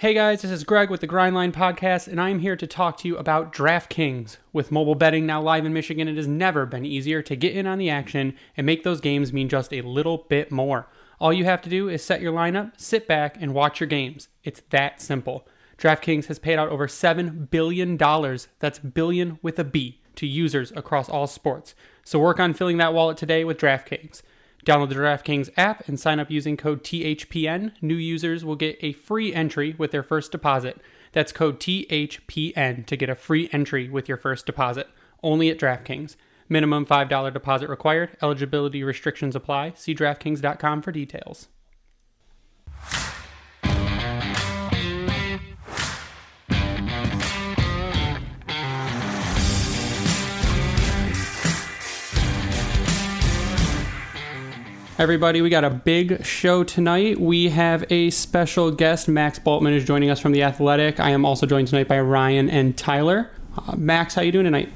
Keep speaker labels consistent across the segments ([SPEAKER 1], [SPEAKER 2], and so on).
[SPEAKER 1] Hey guys, this is Greg with the Grindline Podcast, and I'm here to talk to you about DraftKings. With mobile betting now live in Michigan, it has never been easier to get in on the action and make those games mean just a little bit more. All you have to do is set your lineup, sit back, and watch your games. It's that simple. DraftKings has paid out over $7 billion, that's billion with a B, to users across all sports. So work on filling that wallet today with DraftKings. Download the DraftKings app and sign up using code THPN. New users will get a free entry with their first deposit. That's code THPN to get a free entry with your first deposit. Only at DraftKings. Minimum $5 deposit required. Eligibility restrictions apply. See DraftKings.com for details. Everybody, we got a big show tonight. We have a special guest. Max Bultman is joining us from The Athletic. I am also joined tonight by Ryan and Tyler. Uh, Max, how you doing tonight?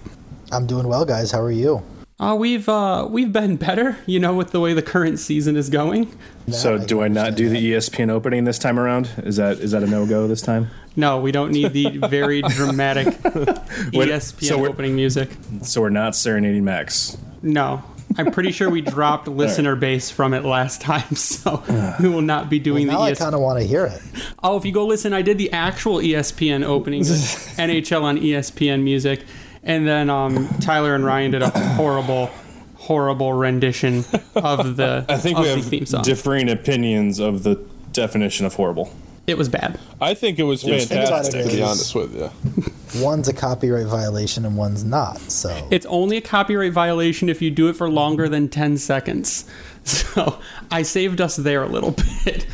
[SPEAKER 2] I'm doing well, guys. How are you?
[SPEAKER 1] Uh, we've uh, we've been better, you know, with the way the current season is going.
[SPEAKER 3] so,
[SPEAKER 2] I
[SPEAKER 3] do I not do the. ESPN opening this time around? Is that is that a no go this time?
[SPEAKER 1] No, we don't need the very dramatic ESPN
[SPEAKER 3] so we're-
[SPEAKER 1] opening music.
[SPEAKER 3] So we're not serenading Max.
[SPEAKER 1] No, I'm pretty sure we dropped listener base from it last time, so we will not be doing
[SPEAKER 2] Now
[SPEAKER 1] the
[SPEAKER 2] I kind of want to hear it.
[SPEAKER 1] Oh, if you go listen, I did the actual ESPN opening, NHL on ESPN music, and then um, Tyler and Ryan did a horrible, horrible rendition of the
[SPEAKER 3] I think
[SPEAKER 1] of
[SPEAKER 3] we
[SPEAKER 1] the
[SPEAKER 3] have differing opinions of the definition of horrible.
[SPEAKER 1] It was bad.
[SPEAKER 4] I think it was
[SPEAKER 3] was
[SPEAKER 4] fantastic,
[SPEAKER 2] fantastic.
[SPEAKER 4] to be honest with you.
[SPEAKER 2] One's a copyright violation and one's not. So
[SPEAKER 1] It's only a copyright violation if you do it for longer than 10 seconds. So I saved us there a little bit.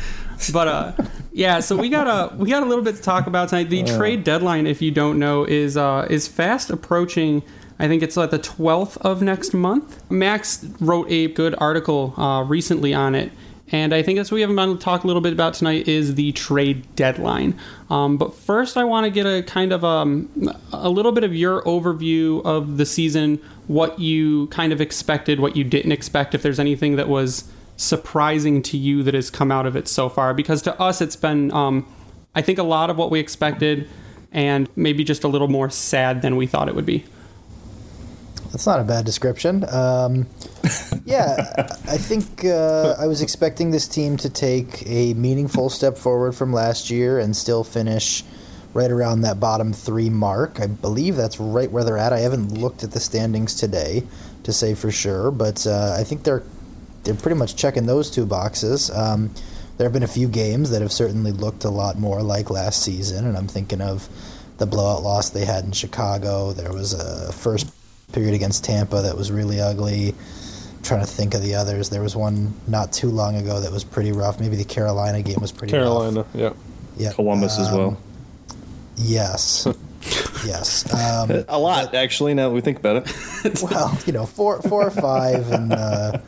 [SPEAKER 1] But uh, yeah, so we got a we got a little bit to talk about tonight. The trade deadline, if you don't know, is uh, is fast approaching. I think it's like the 12th of next month. Max wrote a good article uh, recently on it, and I think that's what we have to talk a little bit about tonight is the trade deadline. Um, but first, I want to get a kind of um, a little bit of your overview of the season, what you kind of expected, what you didn't expect, if there's anything that was surprising to you that has come out of it so far. Because to us, it's been, um, I think, a lot of what we expected, and maybe just a little more sad than we thought it would be.
[SPEAKER 2] that's not a bad description. Um, yeah, I think uh, I was expecting this team to take a meaningful step forward from last year and still finish right around that bottom three mark. I believe that's right where they're at. I haven't looked at the standings today to say for sure, but uh, I think they're they're pretty much checking those two boxes. Um, there have been a few games that have certainly looked a lot more like last season, and I'm thinking of the blowout loss they had in Chicago. There was a first period against Tampa that was really ugly. I'm trying to think of the others. There was one not too long ago that was pretty rough. Maybe the Carolina game was pretty rough.
[SPEAKER 4] Carolina,
[SPEAKER 2] rough.
[SPEAKER 4] yeah.
[SPEAKER 2] Yeah.
[SPEAKER 3] Columbus as well.
[SPEAKER 2] Yes. yes. Um,
[SPEAKER 3] A lot, actually. Now that we think about it.
[SPEAKER 2] well, you know, four, four or five, and uh,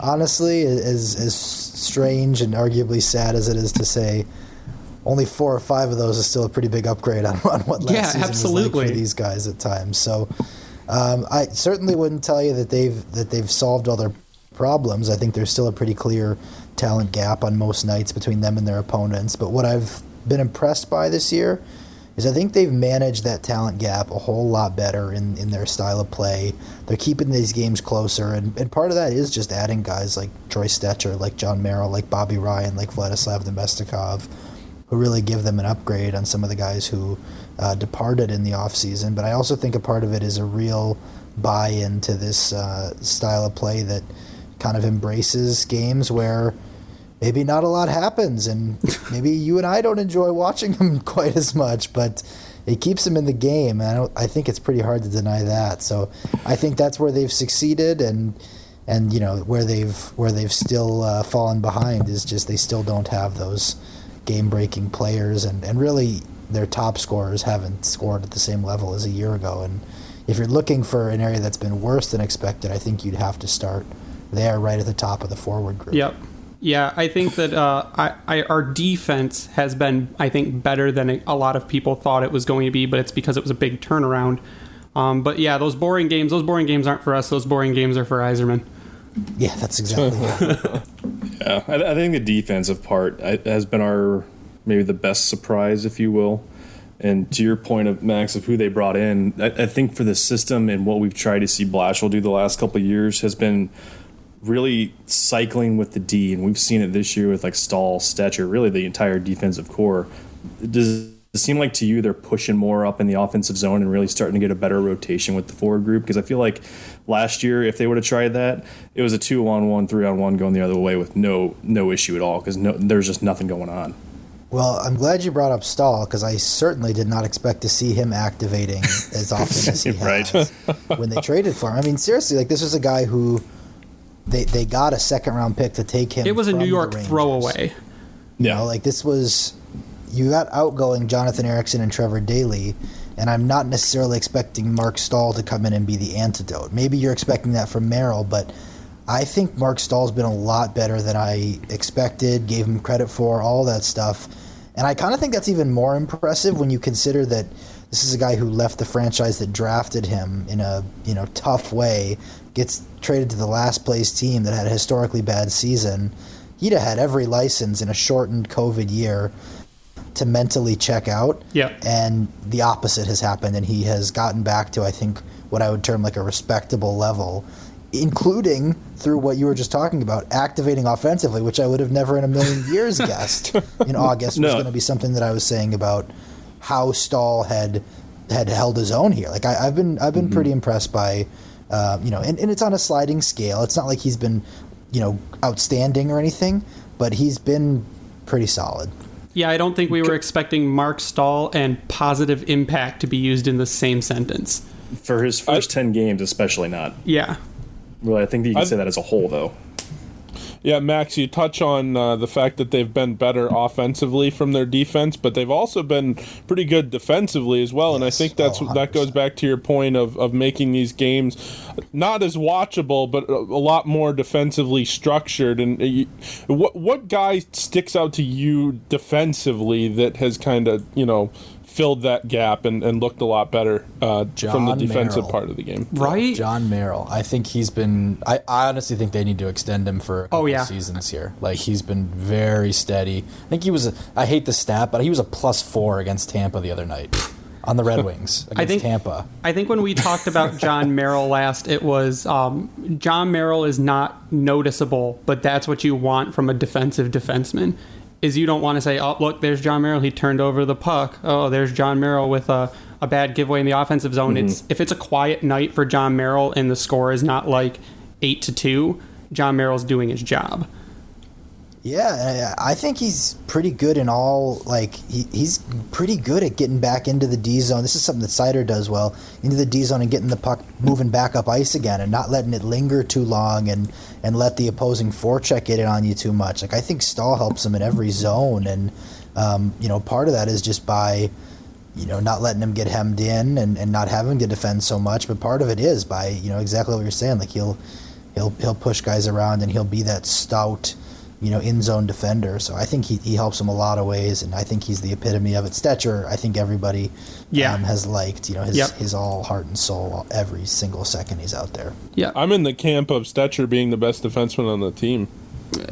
[SPEAKER 2] honestly, as as strange and arguably sad as it is to say, only four or five of those is still a pretty big upgrade on, on what last
[SPEAKER 1] Yeah,
[SPEAKER 2] season was
[SPEAKER 1] absolutely.
[SPEAKER 2] like for these guys at times. So, um, I certainly wouldn't tell you that they've that they've solved all their problems. I think there's still a pretty clear talent gap on most nights between them and their opponents. But what I've been impressed by this year is I think they've managed that talent gap a whole lot better in, in their style of play. They're keeping these games closer, and, and part of that is just adding guys like Troy Stecher, like Jon Merrill, like Bobby Ryan, like Vladislav Namestnikov. who really give them an upgrade on some of the guys who uh, departed in the offseason. But I also think a part of it is a real buy into this uh, style of play that kind of embraces games where maybe not a lot happens, and maybe you and I don't enjoy watching them quite as much, but it keeps them in the game. And I, don't, I think it's pretty hard to deny that. So I think that's where they've succeeded, and and you know where they've where they've still uh, fallen behind is just they still don't have those game breaking players, and and really their top scorers haven't scored at the same level as a year ago. And if you're looking for an area that's been worse than expected, I think you'd have to start there, right at the top of the forward group.
[SPEAKER 1] Yep. Yeah, I think that uh, I, I, our defense has been, I think, better than a lot of people thought it was going to be, but it's because it was a big turnaround. Um, but yeah, those boring games, those boring games aren't for us. Those boring games are for Yzerman.
[SPEAKER 2] Yeah, that's exactly.
[SPEAKER 3] Yeah, I, I think the defensive part has been our maybe the best surprise, if you will. And to your point of Max of who they brought in, I, I think for the system and what we've tried to see Blashill do the last couple of years has been really cycling with the D, and we've seen it this year with like Staal, Stecher, really the entire defensive core. Does it seem like to you they're pushing more up in the offensive zone and really starting to get a better rotation with the forward group? Because I feel like last year, if they would have tried that, it was a two on one, three on one going the other way with no no issue at all because no, there's just nothing going on.
[SPEAKER 2] Well, I'm glad you brought up Staal because I certainly did not expect to see him activating as often as he
[SPEAKER 3] Right.
[SPEAKER 2] has when they traded for him. I mean, seriously, like this was a guy who they they got a second round pick to take him.
[SPEAKER 1] It was a New York
[SPEAKER 2] Rangers.
[SPEAKER 1] throwaway.
[SPEAKER 2] You know, like this was you got outgoing Jonathan Ericsson and Trevor Daley, and I'm not necessarily expecting Marc Staal to come in and be the antidote. Maybe you're expecting that from Merrill, but I think Marc Staal's been a lot better than I expected, gave him credit for, all that stuff. And I kind of think that's even more impressive when you consider that this is a guy who left the franchise that drafted him in a you know tough way, gets traded to the last place team that had a historically bad season. He'd have had every license in a shortened COVID year to mentally check out.
[SPEAKER 1] Yeah.
[SPEAKER 2] And the opposite has happened, and he has gotten back to, I think, what I would term like a respectable level, including through what you were just talking about, activating offensively, which I would have never in a million years guessed in August was going to be something that I was saying about how Staal had had held his own here. Like I, I've been I've been pretty impressed by, uh, you know, and, and it's on a sliding scale. It's not like he's been, you know, outstanding or anything, but he's been pretty solid.
[SPEAKER 1] Yeah, I don't think we were expecting Marc Staal and positive impact to be used in the same sentence.
[SPEAKER 3] For his first 10 games, especially not.
[SPEAKER 1] Yeah.
[SPEAKER 3] Really, I think that you can
[SPEAKER 4] I've-
[SPEAKER 3] say that as a whole, though.
[SPEAKER 4] Yeah, Max, you touch on uh, the fact that they've been better offensively from their defense, but they've also been pretty good defensively as well. and I think that's
[SPEAKER 2] Oh,
[SPEAKER 4] that goes back to your point of, of making these games not as watchable, but a, a lot more defensively structured. And uh, you, what what guy sticks out to you defensively that has kind of you know filled that gap and, and looked a lot better uh, from the defensive
[SPEAKER 5] Merrill.
[SPEAKER 4] part of the game?
[SPEAKER 1] Right?
[SPEAKER 5] Jon Merrill. I think he's been. I, I honestly think they need to extend him for a couple
[SPEAKER 1] Oh, yeah.
[SPEAKER 5] seasons here. Like he's been very steady. I think he was. A, I hate the stat, but he was a plus four against Tampa the other night on the Red Wings against
[SPEAKER 1] think-
[SPEAKER 5] Tampa.
[SPEAKER 1] I think when we talked about Jon Merrill last, it was um, Jon Merrill is not noticeable, but that's what you want from a defensive defenseman. Is you don't want to say, "Oh, look, there's Jon Merrill. He turned over the puck. Oh, there's Jon Merrill with a, a bad giveaway in the offensive zone." Mm-hmm. It's if it's a quiet night for Jon Merrill and the score is not like eight to two, Jon Merrill's doing his job.
[SPEAKER 2] Yeah, I think he's pretty good in all. Like he, he's pretty good at getting back into the D zone. This is something that Seider does well into the D zone and getting the puck moving back up ice again and not letting it linger too long and and let the opposing forecheck get it on you too much. Like I think Staal helps him in every zone, and um, you know part of that is just by you know not letting him get hemmed in and, and not having to defend so much. But part of it is by you know exactly what you're saying. Like he'll he'll he'll push guys around and he'll be that stout you know, in zone defender. So I think he, he helps him a lot of ways, and I think he's the epitome of it. Stecher, I think everybody
[SPEAKER 1] Yeah.
[SPEAKER 2] um, has liked, you know, his,
[SPEAKER 1] Yep.
[SPEAKER 2] his all heart and soul every single second he's out there.
[SPEAKER 1] Yeah.
[SPEAKER 4] I'm in the camp of Stecher being the best defenseman on the team.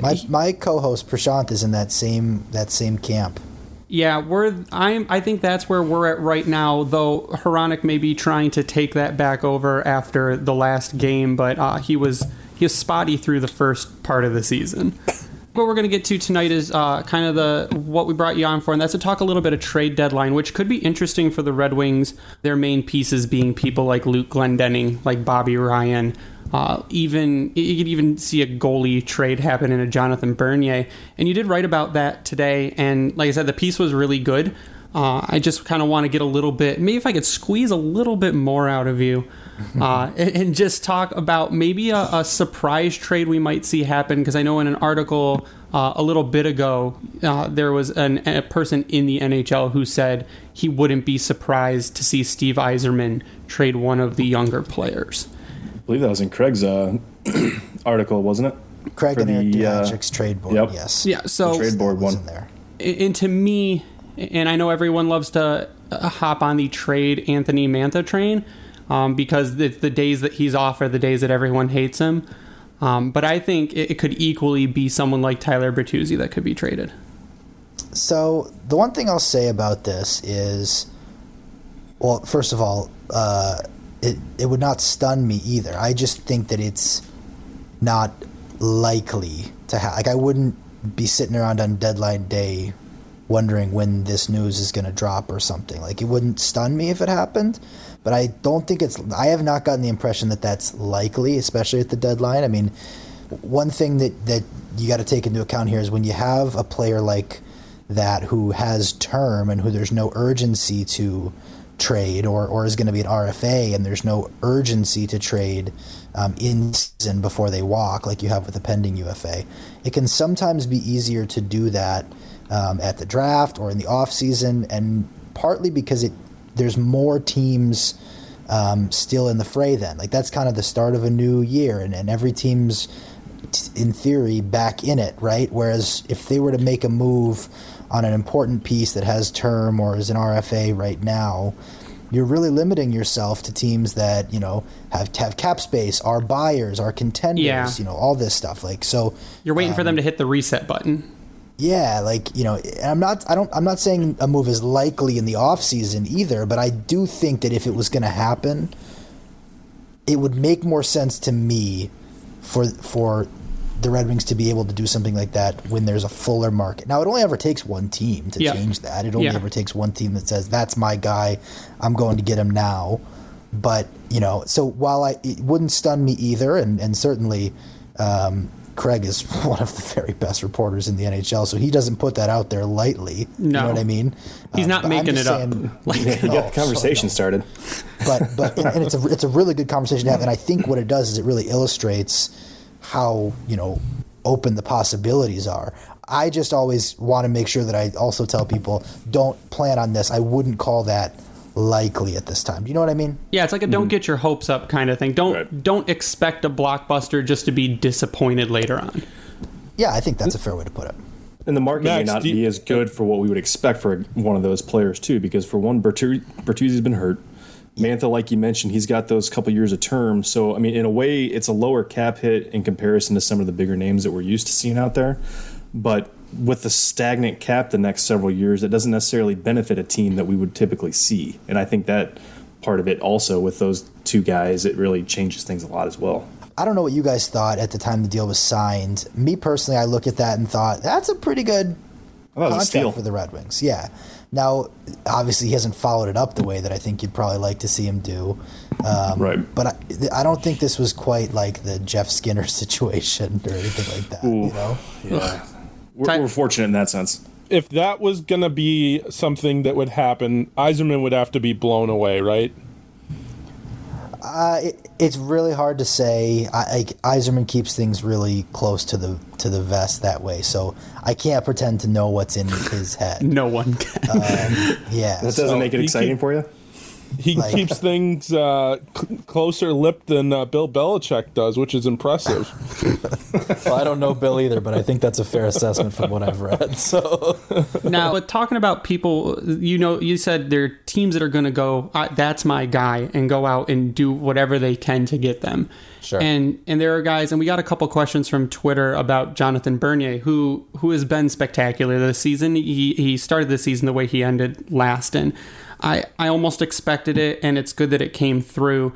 [SPEAKER 2] My my co-host Prashant is in that same that same camp.
[SPEAKER 1] Yeah, we're. I'm. I think that's where we're at right now. Though Hronek may be trying to take that back over after the last game, but uh, he was he was spotty through the first part of the season. What we're going to get to tonight is uh, kind of the what we brought you on for, and that's to talk a little bit of trade deadline, which could be interesting for the Red Wings. Their main pieces being people like Luke Glendening, like Bobby Ryan. Uh, even you could even see a goalie trade happen in a Jonathan Bernier, and you did write about that today. And like I said, the piece was really good. Uh, I just kind of want to get a little bit, maybe if I could squeeze a little bit more out of you, uh, and, and, just talk about maybe a, a, surprise trade we might see happen. Because I know in an article uh, a little bit ago, uh, there was an, a person in the NHL who said he wouldn't be surprised to see Steve Yzerman trade one of the younger players.
[SPEAKER 3] I believe that was in Craig's uh, article, wasn't it?
[SPEAKER 2] Craig For and Eric uh, trade board, yep. yes.
[SPEAKER 1] Yeah, so
[SPEAKER 3] the trade board one. there.
[SPEAKER 1] And to me, and I know everyone loves to uh, hop on the trade Anthony Mantha train um, because the, the, days that he's off are the days that everyone hates him. Um, but I think it, it, could equally be someone like Tyler Bertuzzi that could be traded.
[SPEAKER 2] So the one thing I'll say about this is, well, first of all, uh, it it would not stun me either. I just think that it's not likely to happen. Like I wouldn't be sitting around on deadline day wondering when this news is going to drop or something. Like it wouldn't stun me if it happened, but I don't think it's. I have not gotten the impression that that's likely, especially at the deadline. I mean, one thing that that you got to take into account here is when you have a player like that who has term and who there's no urgency to trade or, or is going to be an RFA and there's no urgency to trade um, in season before they walk like you have with a pending UFA. It can sometimes be easier to do that um, at the draft or in the off season, and partly because it there's more teams um, still in the fray. Then, like that's kind of the start of a new year, and, and every team's in theory back in it, right? Whereas if they were to make a move on an important piece that has term or is an RFA right now, you're really limiting yourself to teams that you know have have cap space, are buyers, are contenders, yeah. you know, all this stuff. Like so,
[SPEAKER 1] you're waiting um, for them to hit the reset button.
[SPEAKER 2] Yeah, like you know, I'm not. I don't. I'm not saying a move is likely in the off season either, but I do think that if it was going to happen, it would make more sense to me for for the Red Wings to be able to do something like that when there's a fuller market. Now, it only ever takes one team to change that. It only yeah. ever takes one team that says, "That's my guy. I'm going to get him now." But you know, so while I it wouldn't stun me either, and and certainly. Um, Craig is one of the very best reporters in the NHL, so he doesn't put that out there lightly. No. You know what I mean?
[SPEAKER 1] He's um, not making it saying,
[SPEAKER 3] up. Like, yeah, he got the conversation so, started.
[SPEAKER 2] But but and, and, it's a it's a really good conversation to have, and I think what it does is it really illustrates how you know open the possibilities are. I just always want to make sure that I also tell people don't plan on this. I wouldn't call that likely at this time. Do you know what I mean?
[SPEAKER 1] Yeah, it's like a don't mm-hmm. get your hopes up kind of thing. Don't right. don't expect a blockbuster just to be disappointed later on.
[SPEAKER 2] Yeah, I think that's a fair way to put it.
[SPEAKER 3] And the market Max, may not be as good for what we would expect for one of those players too, because for one, Bertuzzi, Bertuzzi's been hurt. Mantha, like you mentioned, he's got those couple years of term. So, I mean, in a way, it's a lower cap hit in comparison to some of the bigger names that we're used to seeing out there. But with the stagnant cap the next several years, it doesn't necessarily benefit a team that we would typically see. And I think that part of it also with those two guys, it really changes things a lot as well.
[SPEAKER 2] I don't know what you guys thought at the time the deal was signed. Me personally, I look at that and thought that's a pretty good contract for the Red Wings. Yeah. Now, obviously, he hasn't followed it up the way that I think you'd probably like to see him do. Um,
[SPEAKER 3] right.
[SPEAKER 2] But I, I, don't think this was quite like the Jeff Skinner situation or anything like that. Ooh, you know?
[SPEAKER 3] Yeah. We're, we're fortunate in that sense.
[SPEAKER 4] If that was going to be something that would happen, Yzerman would have to be blown away, right?
[SPEAKER 2] Uh, it, it's really hard to say. I, I, Yzerman keeps things really close to the to the vest that way, so I can't pretend to know what's in his head.
[SPEAKER 1] no one can. Um,
[SPEAKER 2] yeah,
[SPEAKER 3] that doesn't so make it exciting for you
[SPEAKER 4] he like, keeps things uh, c- closer lipped than uh, Bill Belichick does, which is impressive.
[SPEAKER 5] well, I don't know Bill either, but I think that's a fair assessment from what I've read. So
[SPEAKER 1] now, but talking about people, you know, you said there are teams that are going to go, "That's my guy," and go out and do whatever they can to get them.
[SPEAKER 5] Sure.
[SPEAKER 1] And and there are guys, and we got a couple questions from Twitter about Jonathan Bernier, who who has been spectacular this season. He he started the season the way he ended last, and I, I almost expected it, and it's good that it came through.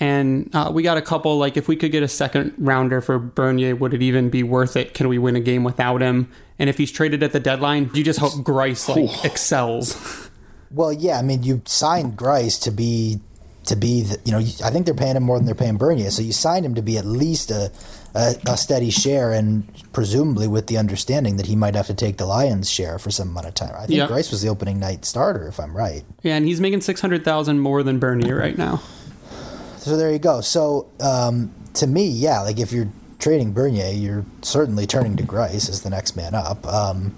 [SPEAKER 1] And uh, we got a couple, like, if we could get a second rounder for Bernier, would it even be worth it? Can we win a game without him? And if he's traded at the deadline, you just hope Greiss, like, excels.
[SPEAKER 2] Well, yeah, I mean, you signed Greiss to be to be, the, you know, I think they're paying him more than they're paying Bernier, so you signed him to be at least a, a, a steady share, and presumably with the understanding that he might have to take the Lions' share for some amount of time. I think
[SPEAKER 1] Yep.
[SPEAKER 2] Greiss was the opening night starter, if I'm right.
[SPEAKER 1] Yeah, and he's making 600000 more than Bernier right now.
[SPEAKER 2] So there you go. So um, to me, yeah, like if you're trading Bernier, you're certainly turning to Greiss as the next man up. Um,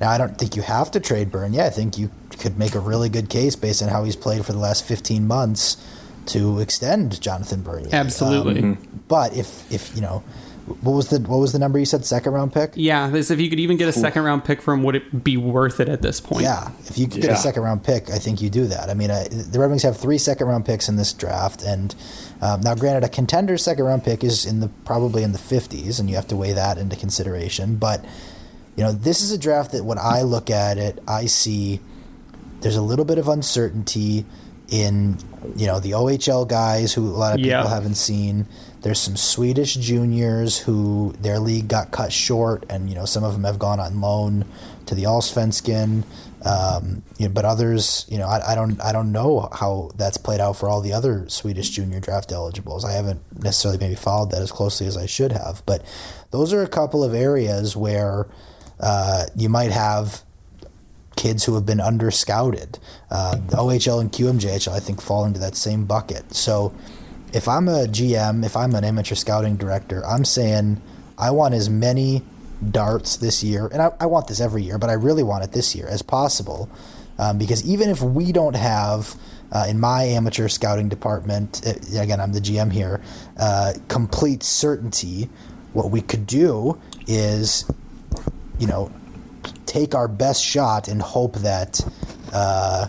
[SPEAKER 2] now, I don't think you have to trade Bernier. I think you could make a really good case based on how he's played for the last 15 months to extend Jonathan Bernier.
[SPEAKER 1] Absolutely.
[SPEAKER 2] Um, but if if you know, what was the what was the number you said? Second round pick.
[SPEAKER 1] Yeah, this, if you could even get a second round pick from, would it be worth it at this point?
[SPEAKER 2] Yeah, if you could get a second round pick, I think you do that. I mean, uh, the Red Wings have three second round picks in this draft, and um, now, granted, a contender second round pick is in the probably in the fifties, and you have to weigh that into consideration. But you know, this is a draft that when I look at it, I see there's a little bit of uncertainty in you know the OHL guys who a lot of people
[SPEAKER 1] Yeah.
[SPEAKER 2] haven't seen. There's some Swedish juniors who their league got cut short, and you know some of them have gone on loan to the Allsvenskan. Um, you know, but others, you know, I, I don't, I don't know how that's played out for all the other Swedish junior draft eligibles. I haven't necessarily maybe followed that as closely as I should have, but those are a couple of areas where uh, you might have kids who have been under scouted. Uh, the OHL and QMJHL, I think, fall into that same bucket. So if I'm a GM, if I'm an amateur scouting director, I'm saying I want as many darts this year, and I, I want this every year, but I really want it this year as possible. Um, because even if we don't have, uh, in my amateur scouting department, uh, again, I'm the GM here, uh, complete certainty, what we could do is, you know, take our best shot and hope that uh,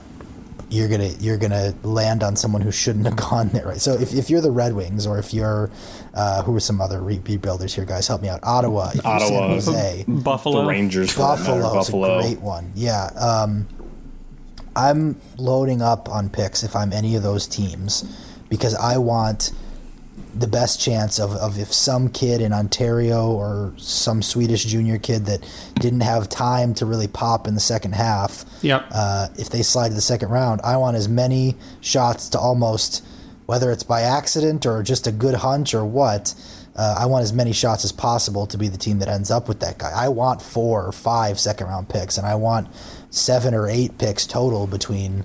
[SPEAKER 2] you're gonna you're gonna land on someone who shouldn't have gone there, right? So if, if you're the Red Wings or if you're uh, who are some other re- rebuilders here, guys, help me out. Ottawa, if you're
[SPEAKER 3] Ottawa.
[SPEAKER 2] San Jose,
[SPEAKER 1] Buffalo.
[SPEAKER 3] The Rangers, for that matter.
[SPEAKER 2] Buffalo's
[SPEAKER 3] Buffalo.
[SPEAKER 2] a great one. Yeah. Um, I'm loading up on picks if I'm any of those teams because I want the best chance of, of if some kid in Ontario or some Swedish junior kid that didn't have time to really pop in the second half,
[SPEAKER 1] Yep.
[SPEAKER 2] uh, if they slide to the second round, I want as many shots to almost, whether it's by accident or just a good hunch or what, uh, I want as many shots as possible to be the team that ends up with that guy. I want four or five second round picks, and I want seven or eight picks total between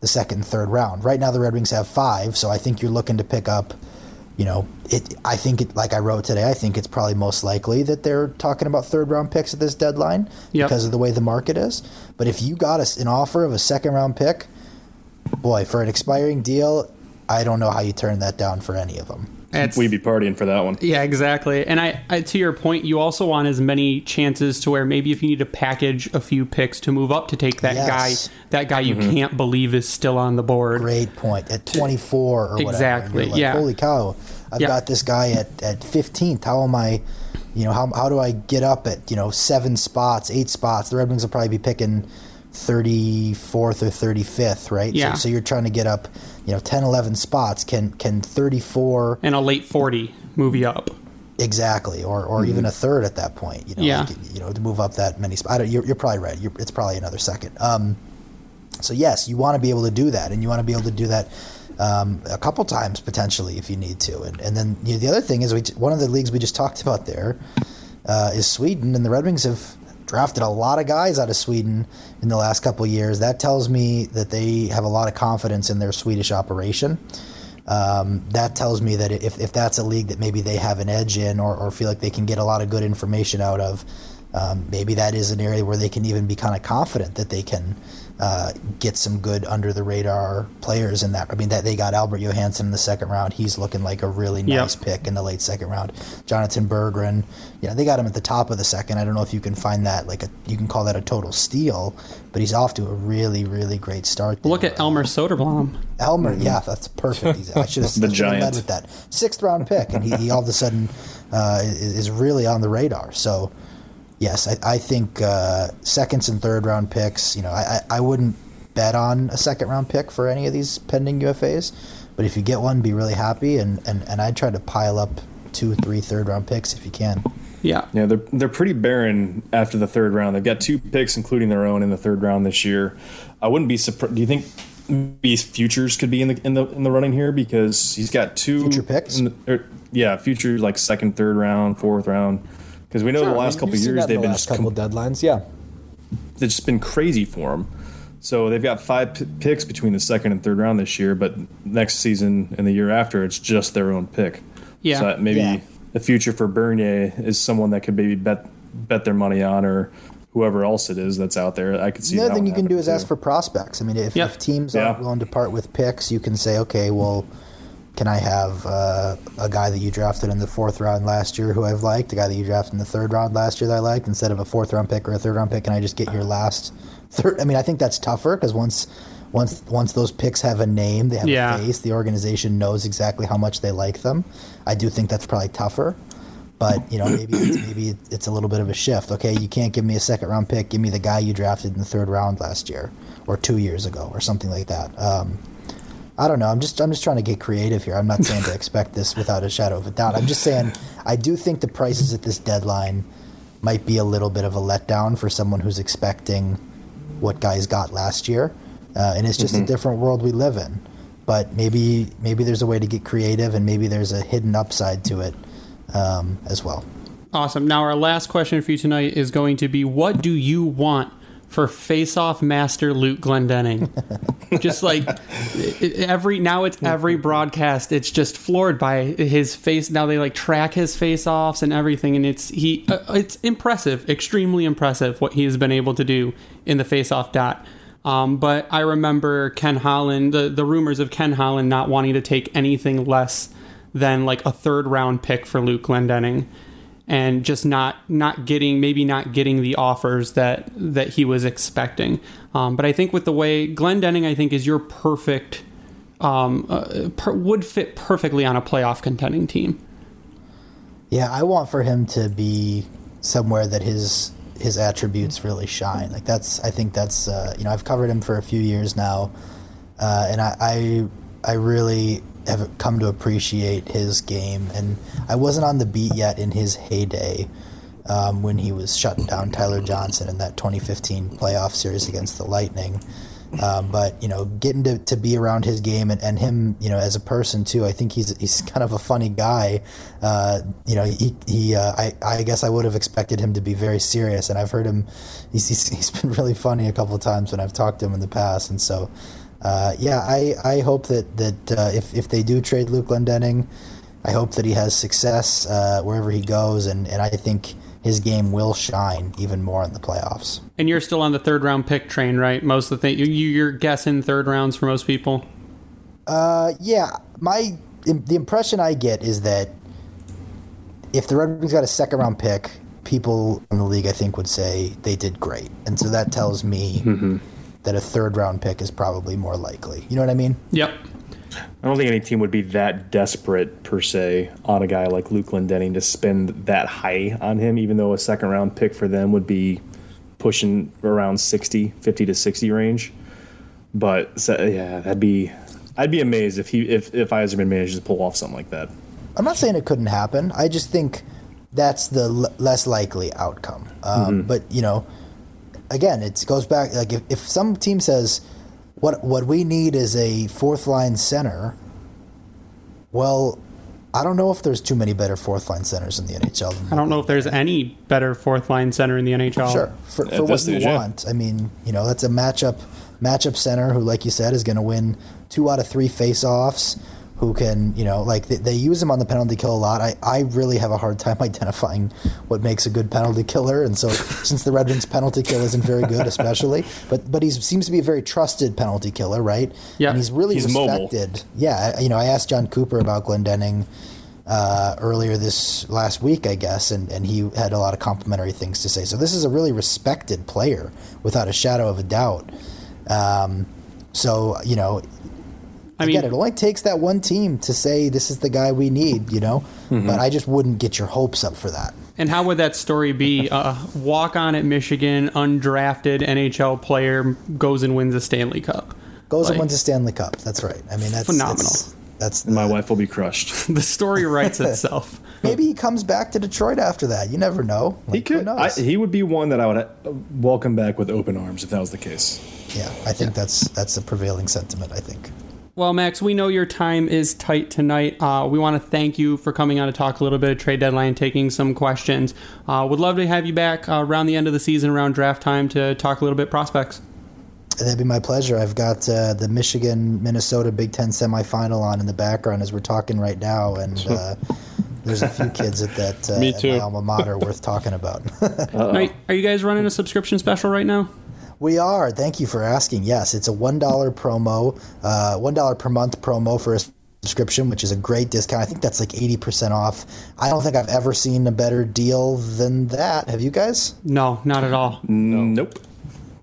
[SPEAKER 2] the second and third round. Right now, the Red Wings have five, so I think you're looking to pick up. You know, it. I think it. Like I wrote today, I think it's probably most likely that they're talking about third round picks at this deadline
[SPEAKER 1] Yep.
[SPEAKER 2] because of the way the market is. But if you got us an offer of a second round pick, boy, for an expiring deal, I don't know how you turn that down for any of them.
[SPEAKER 1] It's-
[SPEAKER 3] We'd be partying for that one.
[SPEAKER 1] Yeah, exactly. And I, I, to your point, you also want as many chances to where maybe if you need to package a few picks to move up to take that
[SPEAKER 2] Yes.
[SPEAKER 1] guy, that guy you mm-hmm. can't believe is still on the board.
[SPEAKER 2] Great point. At 24 or whatever.
[SPEAKER 1] Exactly,
[SPEAKER 2] like,
[SPEAKER 1] yeah.
[SPEAKER 2] Holy cow. I've
[SPEAKER 1] Yeah.
[SPEAKER 2] got this guy at, at 15th. How am I, you know, how, how do I get up at, you know, seven spots, eight spots? The Red Wings will probably be picking 34th or 35th, right?
[SPEAKER 1] Yeah.
[SPEAKER 2] So, so you're trying to get up, you know, 10, 11 spots. Can, can 34
[SPEAKER 1] And a late 40 move you up.
[SPEAKER 2] Exactly, or or even a third at that point. You know,
[SPEAKER 1] Yeah.
[SPEAKER 2] like, you know, to move up that many spots. I don't, you're, you're probably right. You're, it's probably another second. Um, so yes, you want to be able to do that, and you want to be able to do that um, a couple times potentially if you need to. And and then you know, the other thing is we one of the leagues we just talked about there uh, is Sweden, and the Red Wings have drafted a lot of guys out of Sweden in the last couple years. That tells me that they have a lot of confidence in their Swedish operation. Um, that tells me that if, if that's a league that maybe they have an edge in or, or feel like they can get a lot of good information out of, um, maybe that is an area where they can even be kind of confident that they can uh, get some good under the radar players in that. I mean, that they got Albert Johansson in the second round. He's looking like a really
[SPEAKER 1] Yep.
[SPEAKER 2] nice pick in the late second round. Jonathan Berggren, you know, they got him at the top of the second. I don't know if you can find that like a you can call that a total steal, but he's off to a really really great start. there.
[SPEAKER 1] Look at Elmer Soderblom.
[SPEAKER 2] Elmer, yeah, that's perfect. He's, I should have
[SPEAKER 3] The
[SPEAKER 2] I should have led
[SPEAKER 3] giant.
[SPEAKER 2] with that sixth round pick, and he, he all of a sudden uh, is, is really on the radar. So, yes, I, I think uh, seconds and third round picks. You know, I, I I wouldn't bet on a second round pick for any of these pending UFAs, But if you get one, be really happy. And, and, and I'd try to pile up two, three third round picks if you can.
[SPEAKER 1] Yeah.
[SPEAKER 3] Yeah, they're they're pretty barren after the third round. They've got two picks, including their own, in the third round this year. I wouldn't be surprised. Do you think these futures could be in the in the in the running here because he's got two
[SPEAKER 2] Future picks?
[SPEAKER 3] in the- or- yeah, future like second, third round, fourth round. Because we know the last couple
[SPEAKER 5] You've seen
[SPEAKER 3] years they've
[SPEAKER 5] the
[SPEAKER 3] been
[SPEAKER 5] last
[SPEAKER 3] just
[SPEAKER 5] couple
[SPEAKER 3] com-
[SPEAKER 5] deadlines. Yeah,
[SPEAKER 3] it's just been crazy for them. So they've got five p- picks between the second and third round this year, but next season and the year after, it's just their own pick.
[SPEAKER 1] Yeah.
[SPEAKER 3] So maybe
[SPEAKER 2] Yeah.
[SPEAKER 3] the future for Bernier is someone that could maybe bet bet their money on, or whoever else it is that's out there. I could see.
[SPEAKER 2] The other thing you can do
[SPEAKER 3] happening
[SPEAKER 2] is ask for prospects. I mean, if,
[SPEAKER 1] Yep.
[SPEAKER 2] if teams
[SPEAKER 3] Yeah.
[SPEAKER 2] aren't willing to part with picks, you can say, okay, well, can I have uh, a guy that you drafted in the fourth round last year who I've liked, a guy that you drafted in the third round last year that I liked, instead of a fourth round pick or a third round pick, can I just get your last third? I mean, I think that's tougher because once. Once, once those picks have a name, they have
[SPEAKER 1] Yeah.
[SPEAKER 2] a face. The organization knows exactly how much they like them. I do think that's probably tougher, but you know maybe it's, maybe it's a little bit of a shift. Okay, you can't give me a second round pick. Give me the guy you drafted in the third round last year or two years ago or something like that. Um, I don't know. I'm just I'm just trying to get creative here. I'm not saying to expect this without a shadow of a doubt. I'm just saying I do think the prices at this deadline might be a little bit of a letdown for someone who's expecting what guys got last year, uh, and it's just a different world we live in. But maybe maybe there's a way to get creative, and maybe there's a hidden upside to it um, as well.
[SPEAKER 1] Awesome. Now, our last question for you tonight is going to be what do you want for face off master Luke Glendening? just like every, now it's every broadcast, it's just floored by his face. Now they like track his face offs and everything. And it's, he, uh, it's impressive, extremely impressive what he has been able to do in the face off dot. Um, but I remember Ken Holland, the, the rumors of Ken Holland not wanting to take anything less than like a third round pick for Luke Glendening and just not not getting maybe not getting the offers that that he was expecting. Um, but I think with the way Glendening, I think is your perfect um, uh, per, would fit perfectly on a playoff contending team.
[SPEAKER 2] Yeah, I want for him to be somewhere that his his attributes really shine. Like that's, I think that's, uh, you know, I've covered him for a few years now, uh, and I, I, I really have come to appreciate his game. And I wasn't on the beat yet in his heyday um, when he was shutting down Tyler Johnson in that 2015 playoff series against the Lightning. Um, but you know, getting to, to be around his game and, and him, you know, as a person too, I think he's he's kind of a funny guy. Uh, you know, he, he uh, I I guess I would have expected him to be very serious, and I've heard him. He's he's, he's been really funny a couple of times when I've talked to him in the past, and so. Uh, yeah, I, I hope that that uh, if if they do trade Luke Glendening, I hope that he has success uh, wherever he goes, and, and I think his game will shine even more in the playoffs.
[SPEAKER 1] And you're still on the third round pick train, right? Most of the thing you, you're guessing third rounds for most people.
[SPEAKER 2] Uh, yeah, my the impression I get is that if the Red Wings got a second round pick, people in the league I think would say they did great, and so that tells me that a third round pick is probably more likely. You know what I mean?
[SPEAKER 1] Yep.
[SPEAKER 3] I don't think any team would be that desperate per se on a guy like Luke Glendening to spend that high on him, even though a second round pick for them would be pushing around 60, 50 to 60 range. But so, yeah, that'd be. I'd be amazed if he if if Yzerman managed to pull off something like that.
[SPEAKER 2] I'm not saying it couldn't happen. I just think that's the l- less likely outcome. Um, But you know, again, it goes back. Like if, if some team says, "What what we need is a fourth line center," well, I don't know if there's too many better fourth line centers in the NHL. Than
[SPEAKER 1] I don't know if there's any better fourth line center in the NHL.
[SPEAKER 2] Sure, for,
[SPEAKER 3] At
[SPEAKER 2] for what
[SPEAKER 3] this
[SPEAKER 2] you
[SPEAKER 3] yeah.
[SPEAKER 2] want. I mean, you know, that's a matchup matchup center who, like you said, is going to win two out of three face-offs. Who can, you know, like they, they use him on the penalty kill a lot. I, I really have a hard time identifying what makes a good penalty killer, and so since the Red Wings penalty kill isn't very good, especially, but but he seems to be a very trusted penalty killer, right?
[SPEAKER 1] Yeah.
[SPEAKER 2] and he's really
[SPEAKER 3] He's mobile.
[SPEAKER 2] respected. Yeah, you know, I asked Jon Cooper about Glendening uh, earlier this last week, I guess, and, and he had a lot of complimentary things to say. So this is a really respected player, without a shadow of a doubt. Um, so you know,
[SPEAKER 1] I mean,
[SPEAKER 2] again, it only takes that one team to say this is the guy we need, you know. But I just wouldn't get your hopes up for that.
[SPEAKER 1] And how would that story be? Uh, walk on at Michigan, undrafted NHL player goes and wins a Stanley Cup.
[SPEAKER 2] Goes
[SPEAKER 1] Like-
[SPEAKER 2] and wins a Stanley Cup. That's right. I mean, that's
[SPEAKER 1] Phenomenal.
[SPEAKER 2] it's- That's the,
[SPEAKER 3] My wife will be crushed.
[SPEAKER 1] the story writes itself.
[SPEAKER 2] maybe he comes back to Detroit after that. You never know.
[SPEAKER 3] He
[SPEAKER 2] Like, who
[SPEAKER 3] could. I, he would be one that I would uh, welcome back with open arms if that was the case.
[SPEAKER 2] yeah, I think that's that's the prevailing sentiment. I think.
[SPEAKER 1] Well, Max, we know your time is tight tonight. Uh, we want to thank you for coming on to talk a little bit of trade deadline, taking some questions. Uh, would love to have you back uh, around the end of the season, around draft time, to talk a little bit prospects.
[SPEAKER 2] That'd be my pleasure. I've got uh, the Michigan Minnesota Big Ten semifinal on in the background as we're talking right now, and uh, there's a few kids at that uh,
[SPEAKER 4] Me
[SPEAKER 2] at
[SPEAKER 4] too.
[SPEAKER 2] my alma mater worth talking about.
[SPEAKER 1] Now, are you guys running a subscription special right now?
[SPEAKER 2] We are. Thank you for asking. Yes, it's a one dollar promo, uh, one dollar per month promo for a subscription, which is a great discount. I think that's like eighty percent off. I don't think I've ever seen a better deal than that. Have you guys?
[SPEAKER 1] No, not at all. No.
[SPEAKER 3] Nope.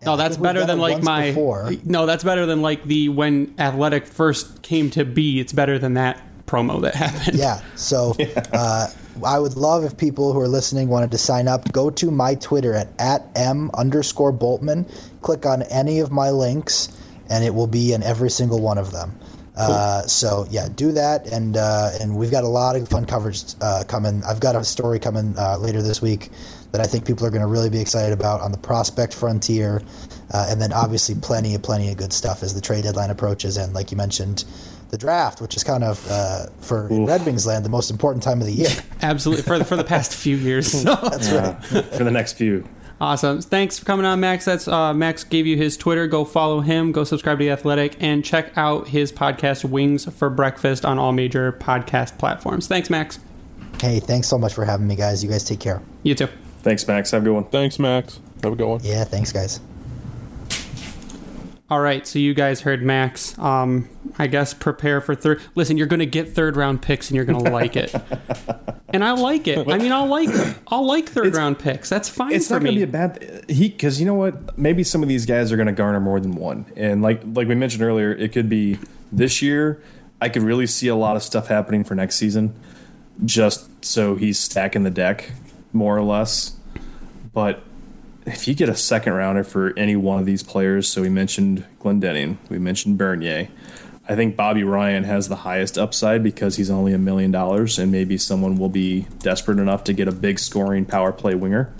[SPEAKER 1] No, that's better than like my.
[SPEAKER 2] before.
[SPEAKER 1] No, that's better than like the when Athletic first came to be. It's better than that promo that happened.
[SPEAKER 2] Yeah. So uh, I would love if people who are listening wanted to sign up. Go to my Twitter at, at m underscore Bultman. Click on any of my links, and it will be in every single one of them. Uh, so yeah, do that, and uh, and we've got a lot of fun coverage uh, coming. I've got a story coming uh, later this week that I think people are going to really be excited about on the prospect frontier, uh, and then obviously plenty of plenty of good stuff as the trade deadline approaches, and like you mentioned, the draft, which is kind of uh, for in Red Wings land the most important time of the year.
[SPEAKER 1] Absolutely. For the, for the past few years. So.
[SPEAKER 2] That's right.
[SPEAKER 3] For the next few.
[SPEAKER 1] Awesome. Thanks for coming on, Max. That's uh, Max gave you his Twitter. Go follow him. Go subscribe to the Athletic and check out his podcast, Wings for Breakfast, on all major podcast platforms. Thanks, Max.
[SPEAKER 2] Hey, thanks so much for having me, guys. You guys take care.
[SPEAKER 1] You too.
[SPEAKER 3] Thanks, Max. Have a good one.
[SPEAKER 4] Thanks, Max. Have a good one.
[SPEAKER 2] Yeah, thanks, guys.
[SPEAKER 1] All right, so you guys heard Max. Um, I guess prepare for third. Listen, you're going to get third round picks, and you're going to like it. and I like it. I mean, I'll like I'll like third
[SPEAKER 3] It's-
[SPEAKER 1] round picks. That's fine
[SPEAKER 3] It's not going to be a bad he because you know what? Maybe some of these guys are going to garner more than one, and like like we mentioned earlier, it could be this year. I could really see a lot of stuff happening for next season, just so he's stacking the deck more or less. But if you get a second rounder for any one of these players, so we mentioned Glendening, we mentioned Bernier. I think Bobby Ryan has the highest upside because he's only a million dollars, and maybe someone will be desperate enough to get a big scoring power play winger.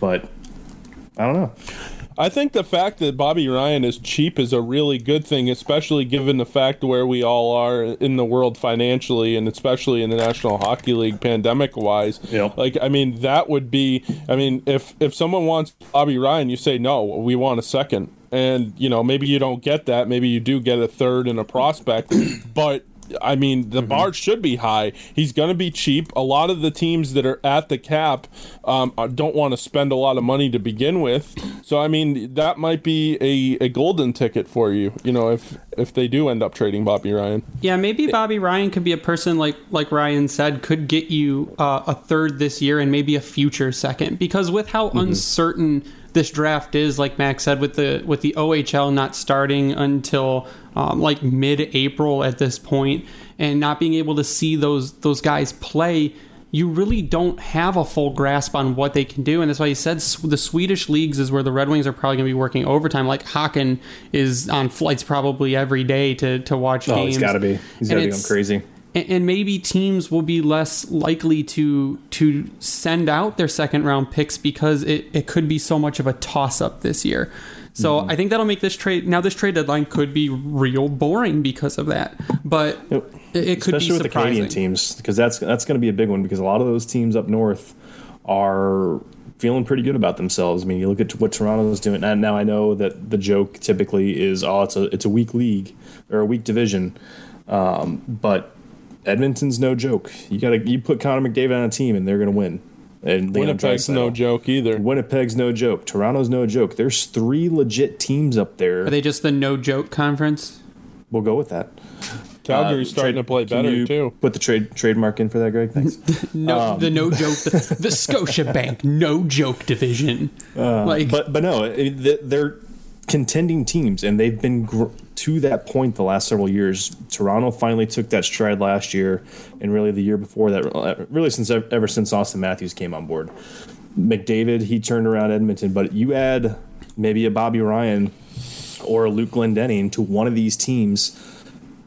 [SPEAKER 3] But I don't know.
[SPEAKER 4] I think the fact that Bobby Ryan is cheap is a really good thing, especially given the fact where we all are in the world financially, and especially in the National Hockey League, pandemic wise.
[SPEAKER 3] Yep.
[SPEAKER 4] Like, I mean, that would be. I mean, if if someone wants Bobby Ryan, you say no, we want a second, and you know maybe you don't get that, maybe you do get a third and a prospect, but. I mean, the bar should be high. He's going to be cheap. A lot of the teams that are at the cap um, don't want to spend a lot of money to begin with. So, I mean, that might be a, a golden ticket for you. You know, if if they do end up trading Bobby Ryan.
[SPEAKER 1] Yeah, maybe Bobby Ryan could be a person like like Ryan said could get you uh, a third this year and maybe a future second because with how uncertain this draft is, like Max said, with the with the OHL not starting until um, like mid-April at this point, and not being able to see those those guys play. You really don't have a full grasp on what they can do, and that's why he said the Swedish leagues is where the Red Wings are probably going to be working overtime. Like Hakan is on flights probably every day to to watch
[SPEAKER 3] Oh,
[SPEAKER 1] games.
[SPEAKER 3] he's got to be. He's got to be going crazy.
[SPEAKER 1] and, and maybe teams will be less likely to to send out their second round picks because it, it could be so much of a toss up this year. So
[SPEAKER 3] Mm-hmm.
[SPEAKER 1] I think that'll make this trade now this trade deadline could be real boring because of that. But it, it could
[SPEAKER 3] especially
[SPEAKER 1] be
[SPEAKER 3] with the
[SPEAKER 1] surprising.
[SPEAKER 3] Canadian teams, because that's that's going to be a big one. Because a lot of those teams up north are feeling pretty good about themselves. I mean, you look at what Toronto's doing, and now I know that the joke typically is, oh, it's a it's a weak league or a weak division, um, but Edmonton's no joke. You got to you put Connor McDavid on a team, and they're going to win. And
[SPEAKER 4] Winnipeg's no joke either.
[SPEAKER 3] Winnipeg's no joke. Toronto's no joke. There's three legit teams up there.
[SPEAKER 1] Are they just the no joke conference?
[SPEAKER 3] we'll go with that.
[SPEAKER 4] Calgary's
[SPEAKER 3] Uh,
[SPEAKER 4] starting
[SPEAKER 3] trade-
[SPEAKER 4] to play
[SPEAKER 3] can
[SPEAKER 4] better
[SPEAKER 3] you
[SPEAKER 4] too.
[SPEAKER 3] Put the trade trademark in for that, Greg. Thanks.
[SPEAKER 1] No,
[SPEAKER 3] Um,
[SPEAKER 1] the no joke, the, the Scotia Bank no joke division. like,
[SPEAKER 3] Uh, but but no, it- they're contending teams, and they've been gr- to that point the last several years. Toronto finally took that stride last year, and really the year before that, uh, really since ever since Auston Matthews came on board. McDavid, he turned around Edmonton, but you add maybe a Bobby Ryan or a Luke Glendening to one of these teams.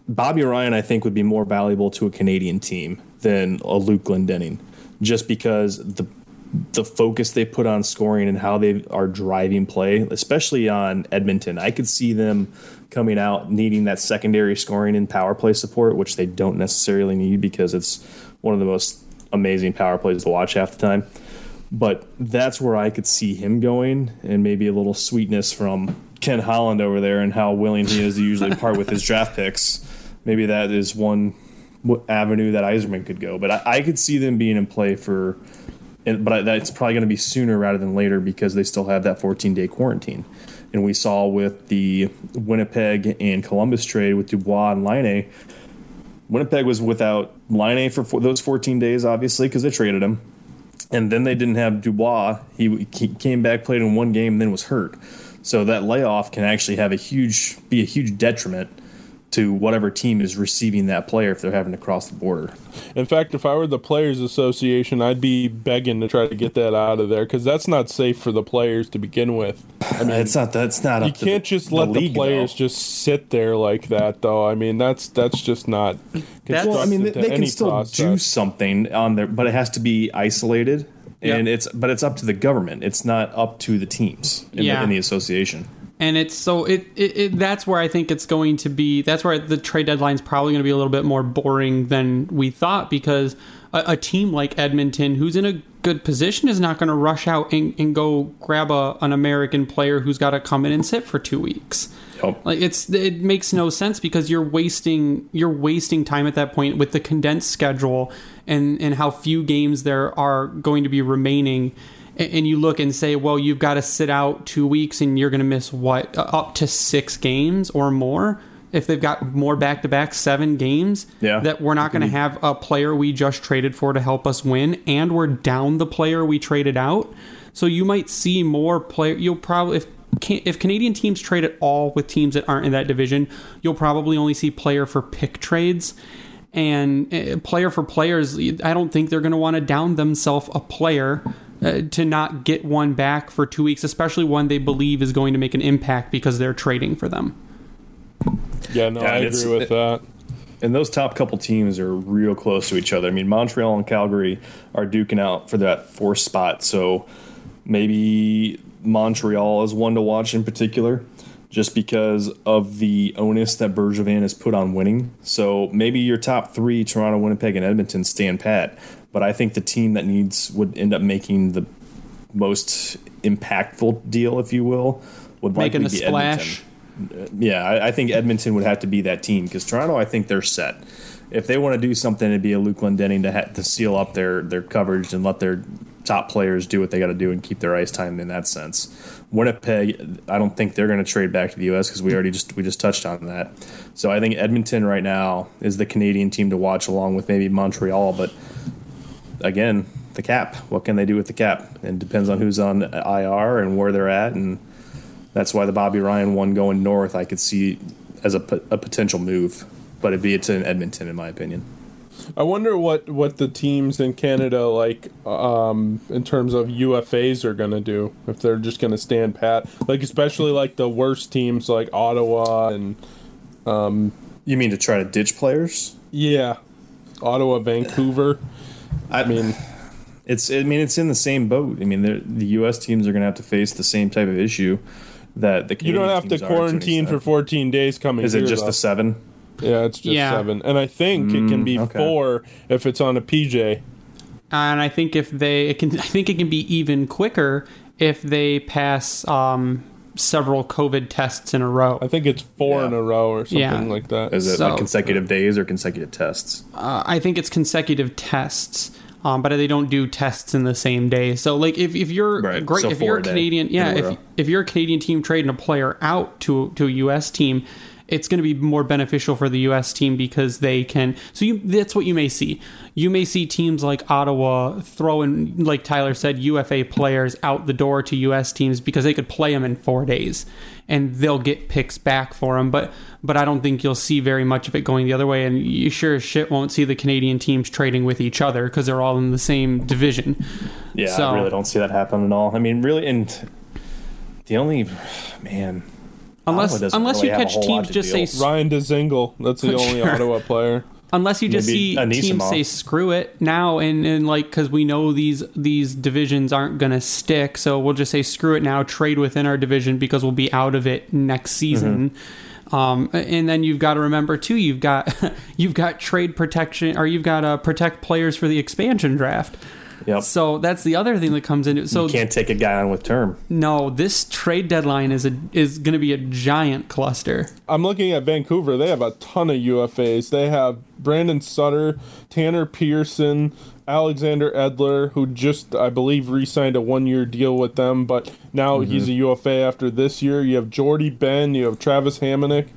[SPEAKER 3] Bobby Ryan, I think, would be more valuable to a Canadian team than a Luke Glendening, just because the the focus they put on scoring and how they are driving play, especially on Edmonton. I could see them coming out needing that secondary scoring and power play support, which they don't necessarily need because it's one of the most amazing power plays to watch half the time. But that's where I could see him going, and maybe a little sweetness from Ken Holland over there and how willing he is to usually part with his draft picks. Maybe that is one avenue that Yzerman could go. But I, I could see them being in play for, but that's probably going to be sooner rather than later because they still have that 14 day quarantine. And we saw with the Winnipeg and Columbus trade with Dubois and Laine, Winnipeg was without Laine for those 14 days, obviously, because they traded him. And then they didn't have Dubois. He, he came back, played in one game, and then was hurt. So that layoff can actually have a huge be a huge detriment to whatever team is receiving that player if they're having to cross the border.
[SPEAKER 4] In fact, if I were the Players Association, I'd be begging to try to get that out of there because that's not safe for the players to begin with.
[SPEAKER 3] I mean, it's not. That's not.
[SPEAKER 4] You can't
[SPEAKER 3] the,
[SPEAKER 4] just let
[SPEAKER 3] the,
[SPEAKER 4] league, the players though. just sit there like that, though. I mean, that's that's just not.
[SPEAKER 3] That's, well, I mean, they, they can still process. do something on there, but it has to be isolated and it's but it's up to the government. It's not up to the teams in, yeah. the, in the association.
[SPEAKER 1] And it's so it, it, it, that's where I think it's going to be. That's where the trade deadline is probably going to be a little bit more boring than we thought because a, a team like Edmonton, who's in a good position, is not going to rush out and, and go grab a, an American player who's got to come in and sit for two weeks. Yep. Like it's it makes no sense because you're wasting you're wasting time at that point with the condensed schedule and and how few games there are going to be remaining and you look and say, well, you've got to sit out two weeks and you're going to miss what up to six games or more. If they've got more back to back seven games,
[SPEAKER 3] yeah.
[SPEAKER 1] that we're not going to mm-hmm. have a player we just traded for to help us win, and we're down the player we traded out. So you might see more player. You'll probably if if Canadian teams trade at all with teams that aren't in that division, you'll probably only see player for pick trades. And uh, player for players, I don't think they're going to want to down themselves a player uh, to not get one back for two weeks, especially one they believe is going to make an impact because they're trading for them.
[SPEAKER 4] Yeah, no, yeah, I agree with that.
[SPEAKER 3] And those top couple teams are real close to each other. I mean, Montreal and Calgary are duking out for that fourth spot. So maybe Montreal is one to watch in particular, just because of the onus that Bergevin has put on winning. So maybe your top three, Toronto, Winnipeg, and Edmonton, stand pat. But I think the team that needs would end up making the most impactful deal, if you will, would
[SPEAKER 1] making
[SPEAKER 3] likely
[SPEAKER 1] a be splash.
[SPEAKER 3] Edmonton. Yeah, I, I think Edmonton would have to be that team because Toronto, I think they're set. If they want to do something, it'd be a Luke Glendening to ha- to seal up their their coverage and let their top players do what they got to do and keep their ice time in that sense. Winnipeg, I don't think they're going to trade back to the U.S. because we already just we just touched on that. So I think Edmonton right now is the Canadian team to watch along with maybe Montreal. But again, the cap. What can they do with the cap? It depends on who's on IR and where they're at, and that's why the Bobby Ryan one going north I could see as a, a potential move. But it'd be it's in Edmonton, in my opinion.
[SPEAKER 4] I wonder what what the teams in Canada like um, in terms of UFAs are going to do if they're just going to stand pat. Like especially like the worst teams like Ottawa and. Um,
[SPEAKER 3] you mean to try to ditch players?
[SPEAKER 4] Yeah, Ottawa, Vancouver.
[SPEAKER 3] I mean, it's I mean it's in the same boat. I mean the U.S. teams are going to have to face the same type of issue that the Canadian
[SPEAKER 4] you don't have to quarantine to for 14 days coming.
[SPEAKER 3] Is it just
[SPEAKER 4] though.
[SPEAKER 3] the seven?
[SPEAKER 4] Yeah, it's just yeah. seven, and I think mm, it can be mm, okay. four if it's on a PJ.
[SPEAKER 1] And I think if they, it can, I think it can be even quicker if they pass um, several COVID tests in a row.
[SPEAKER 4] I think it's four yeah. in a row or something yeah. like that.
[SPEAKER 3] Is it so, like consecutive days or consecutive tests?
[SPEAKER 1] Uh, I think it's consecutive tests. Um, but they don't do tests in the same day. So, like, if, if you're right. great, so if you're a Canadian, yeah, if, if you're a Canadian team trading a player out to to a U.S. team, it's going to be more beneficial for the U.S. team because they can. So you, that's what you may see. You may see teams like Ottawa throwing, like Tyler said, UFA players out the door to U.S. teams because they could play them in four days, and they'll get picks back for them. But but I don't think you'll see very much of it going the other way. And you sure as shit won't see the Canadian teams trading with each other because they're all in the same division.
[SPEAKER 3] Yeah, so, I really don't see that happen at all. I mean, really, and the only man
[SPEAKER 1] Unless unless
[SPEAKER 3] really
[SPEAKER 1] you catch teams just
[SPEAKER 3] deal.
[SPEAKER 1] say
[SPEAKER 4] Ryan Dzingel. That's the only
[SPEAKER 1] Sure.
[SPEAKER 4] Ottawa player.
[SPEAKER 1] Unless you just
[SPEAKER 3] Maybe
[SPEAKER 1] see
[SPEAKER 3] Anisimov.
[SPEAKER 1] teams say screw it now and, and like because we know these these divisions aren't gonna stick so we'll just say screw it now trade within our division because we'll be out of it next season. Um, and then you've got to remember too you've got you've got trade protection or you've got to protect players for the expansion draft
[SPEAKER 3] Yep.
[SPEAKER 1] so that's the other thing that comes into so
[SPEAKER 3] you can't take a guy on with term.
[SPEAKER 1] no this trade deadline is a is going to be a giant cluster
[SPEAKER 4] I'm looking at Vancouver. They have a ton of UFAs. They have Brandon Sutter, Tanner Pearson, Alexander Edler, who just, I believe, re signed a one year deal with them, but now he's a UFA after this year. You have Jordie Benn, you have Travis Hamonic,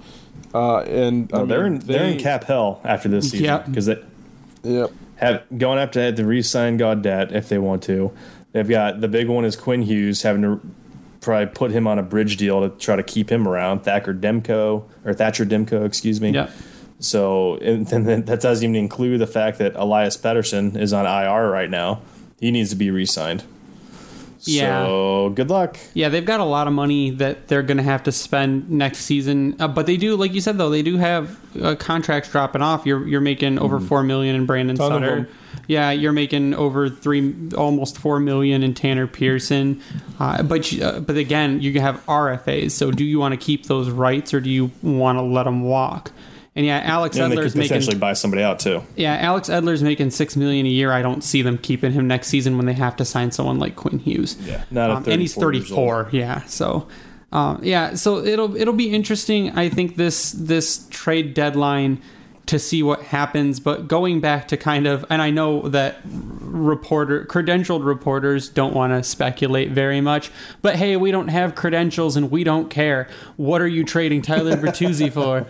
[SPEAKER 4] uh, and I
[SPEAKER 3] No, they're in they're in cap hell after this season
[SPEAKER 1] Yep.
[SPEAKER 3] because they
[SPEAKER 4] Yep.
[SPEAKER 3] Have going after to re-sign Gaudette if they want to. They've got the big one is Quinn Hughes having to probably put him on a bridge deal to try to keep him around. Thacker Demko or Thatcher Demko, excuse me.
[SPEAKER 1] yeah
[SPEAKER 3] So and then that doesn't even include the fact that Elias Pettersson is on IR right now. He needs to be re-signed.
[SPEAKER 1] Yeah.
[SPEAKER 3] So good luck.
[SPEAKER 1] Yeah, they've got a lot of money that they're going to have to spend next season. Uh, but they do, like you said, though, they do have uh, contracts dropping off. You're you're making over four million in Brandon
[SPEAKER 4] Ton
[SPEAKER 1] Sutter. Yeah, you're making over three, almost four million in Tanner Pearson. Uh, but you- uh, but again, you have RFAs. So do you want to keep those rights or do you want to let them walk? And yeah, Alex
[SPEAKER 3] And they
[SPEAKER 1] Edler's
[SPEAKER 3] could potentially
[SPEAKER 1] making
[SPEAKER 3] buy somebody out too.
[SPEAKER 1] yeah, Alex Edler's making six million a year. I don't see them keeping him next season when they have to sign someone like Quinn Hughes.
[SPEAKER 3] Yeah, not
[SPEAKER 1] um, and he's
[SPEAKER 3] 34
[SPEAKER 1] 34. Yeah, so um, yeah, so it'll it'll be interesting. I think this this trade deadline to see what happens. But going back to kind of, and I know that reporter credentialed reporters don't want to speculate very much. But hey, we don't have credentials and we don't care. What are you trading Tyler Bertuzzi for?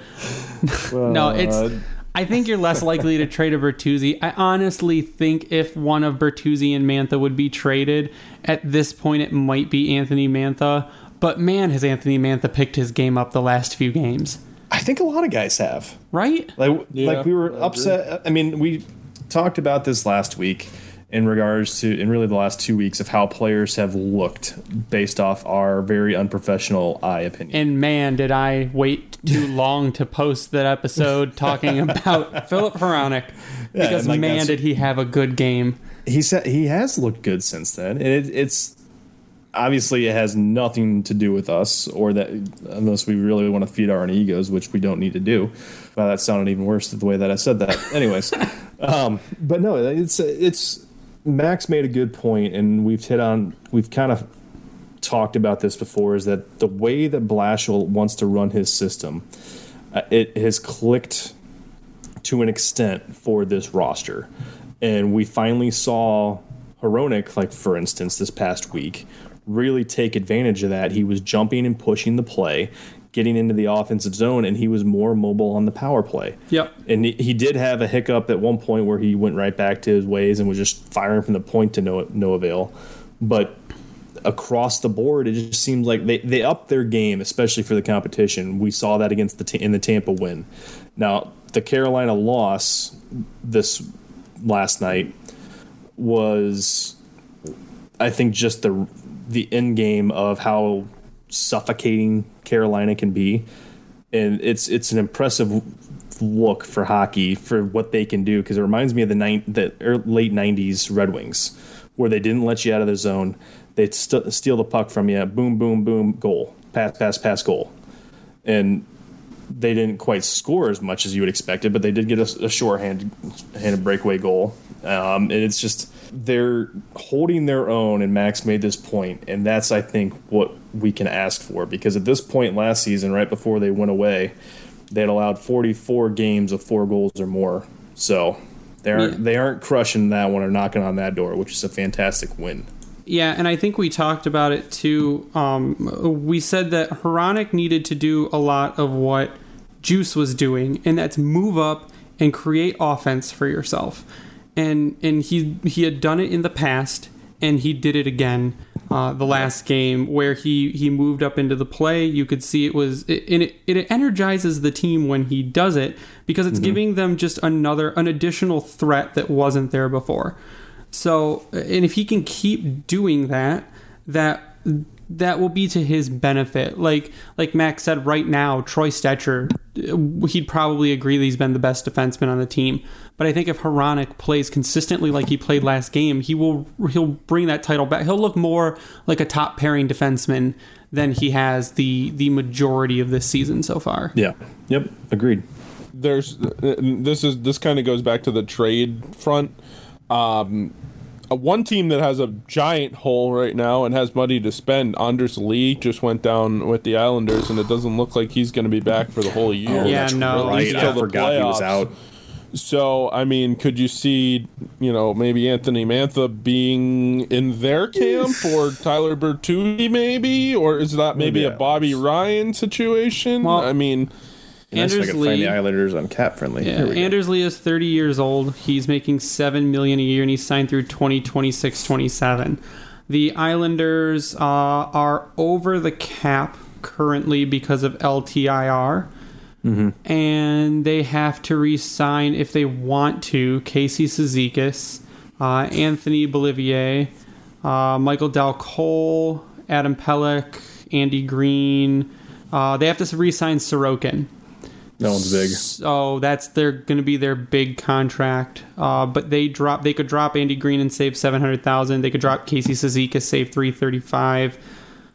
[SPEAKER 1] no, it's. Uh, I think you're less likely to trade a Bertuzzi. I honestly think if one of Bertuzzi and Mantha would be traded, at this point it might be Anthony Mantha. But man, has Anthony Mantha picked his game up the last few games,
[SPEAKER 3] think a lot of guys have.
[SPEAKER 1] right?
[SPEAKER 3] Like,
[SPEAKER 4] Yeah,
[SPEAKER 3] like we were
[SPEAKER 4] I agree.
[SPEAKER 3] upset. I mean, we talked about this last week in regards to, in really the last two weeks, of how players have looked based off our very unprofessional eye opinion.
[SPEAKER 1] And man, did I wait too long to post that episode talking about Filip Hronek. Because
[SPEAKER 3] and, like,
[SPEAKER 1] man, did he have a good game.
[SPEAKER 3] he said he has looked good since then, and it, it's obviously it has nothing to do with us or that unless we really want to feed our own egos, which we don't need to do. Well, that sounded even worse the way that I said that. Anyways, um, but no, it's it's Max made a good point, and we've hit on we've kind of talked about this before is that the way that Blashill wants to run his system, uh, it has clicked to an extent for this roster. And we finally saw Hronek, like for instance, this past week, really take advantage of that. He was jumping and pushing the play, getting into the offensive zone, and he was more mobile on the power play.
[SPEAKER 1] Yep.
[SPEAKER 3] And he- did have a hiccup at one point where he went right back to his ways and was just firing from the point to no, no avail. But across the board, it just seems like they, they upped their game, especially for the competition. We saw that against the in the Tampa win. Now the Carolina loss this last night was, I think, just the the end game of how suffocating Carolina can be, and it's it's an impressive look for hockey for what they can do because it reminds me of the nine, the late '90s Red Wings, where they didn't let you out of the zone. They'd st- steal the puck from you, boom, boom, boom, goal, pass, pass, pass, goal, and they didn't quite score as much as you would expect it, but they did get a, a shorthanded handed breakaway goal. Um, and it's just they're holding their own, and Max made this point, and that's I think what we can ask for because at this point last season, right before they went away, they had allowed 44 games of four goals or more. So they aren't
[SPEAKER 1] Yeah.
[SPEAKER 3] they aren't crushing that one or knocking on that door, which is a fantastic win.
[SPEAKER 1] Yeah, and I think we talked about it too. Um, we said that Hronek needed to do a lot of what Djoos was doing, and that's move up and create offense for yourself. And and he he had done it in the past, and he did it again uh, the last game where he he moved up into the play. You could see it was it, it it energizes the team when he does it because it's giving them just another an additional threat that wasn't there before. So, and if he can keep doing that, that that will be to his benefit. Like like Max said, right now Troy Stecher, he'd probably agree that he's been the best defenseman on the team. But I think if Hronek plays consistently like he played last game, he will he'll bring that title back. He'll look more like a top pairing defenseman than he has the the majority of this season so far.
[SPEAKER 3] Yeah. Yep. Agreed.
[SPEAKER 4] There's this is this kind of goes back to the trade front. Um, uh, Uh, one team that has a giant hole right now and has money to spend. Anders Lee just went down with the Islanders, and it doesn't look like he's going to be back for the whole oh, year.
[SPEAKER 1] Oh, yeah, no,
[SPEAKER 3] right. I forgot he was out.
[SPEAKER 4] So, I mean, could you see, you know, maybe Anthony Mantha being in their camp or Tyler Bertuzzi maybe? Or is that maybe yeah. a Bobby Ryan situation? Well, I mean,
[SPEAKER 3] Anders I Lee, find the Islanders on cap friendly.
[SPEAKER 1] Yeah, Anders Lee is 30 years old. He's making seven million a year, and he's signed through 2026, 27. The Islanders uh, are over the cap currently because of LTIR. Mm-hmm. And they have to re-sign if they want to. Casey Cizikas, uh, Anthony Beauvillier, uh, Michael Dal Colle, Adam Pelech, Andy Greene. Uh, they have to re-sign Sorokin.
[SPEAKER 3] That one's big.
[SPEAKER 1] So that's they're going to be their big contract. Uh, but they drop. They could drop Andy Greene and save seven hundred thousand. They could drop Casey Cizikas, save three thirty five.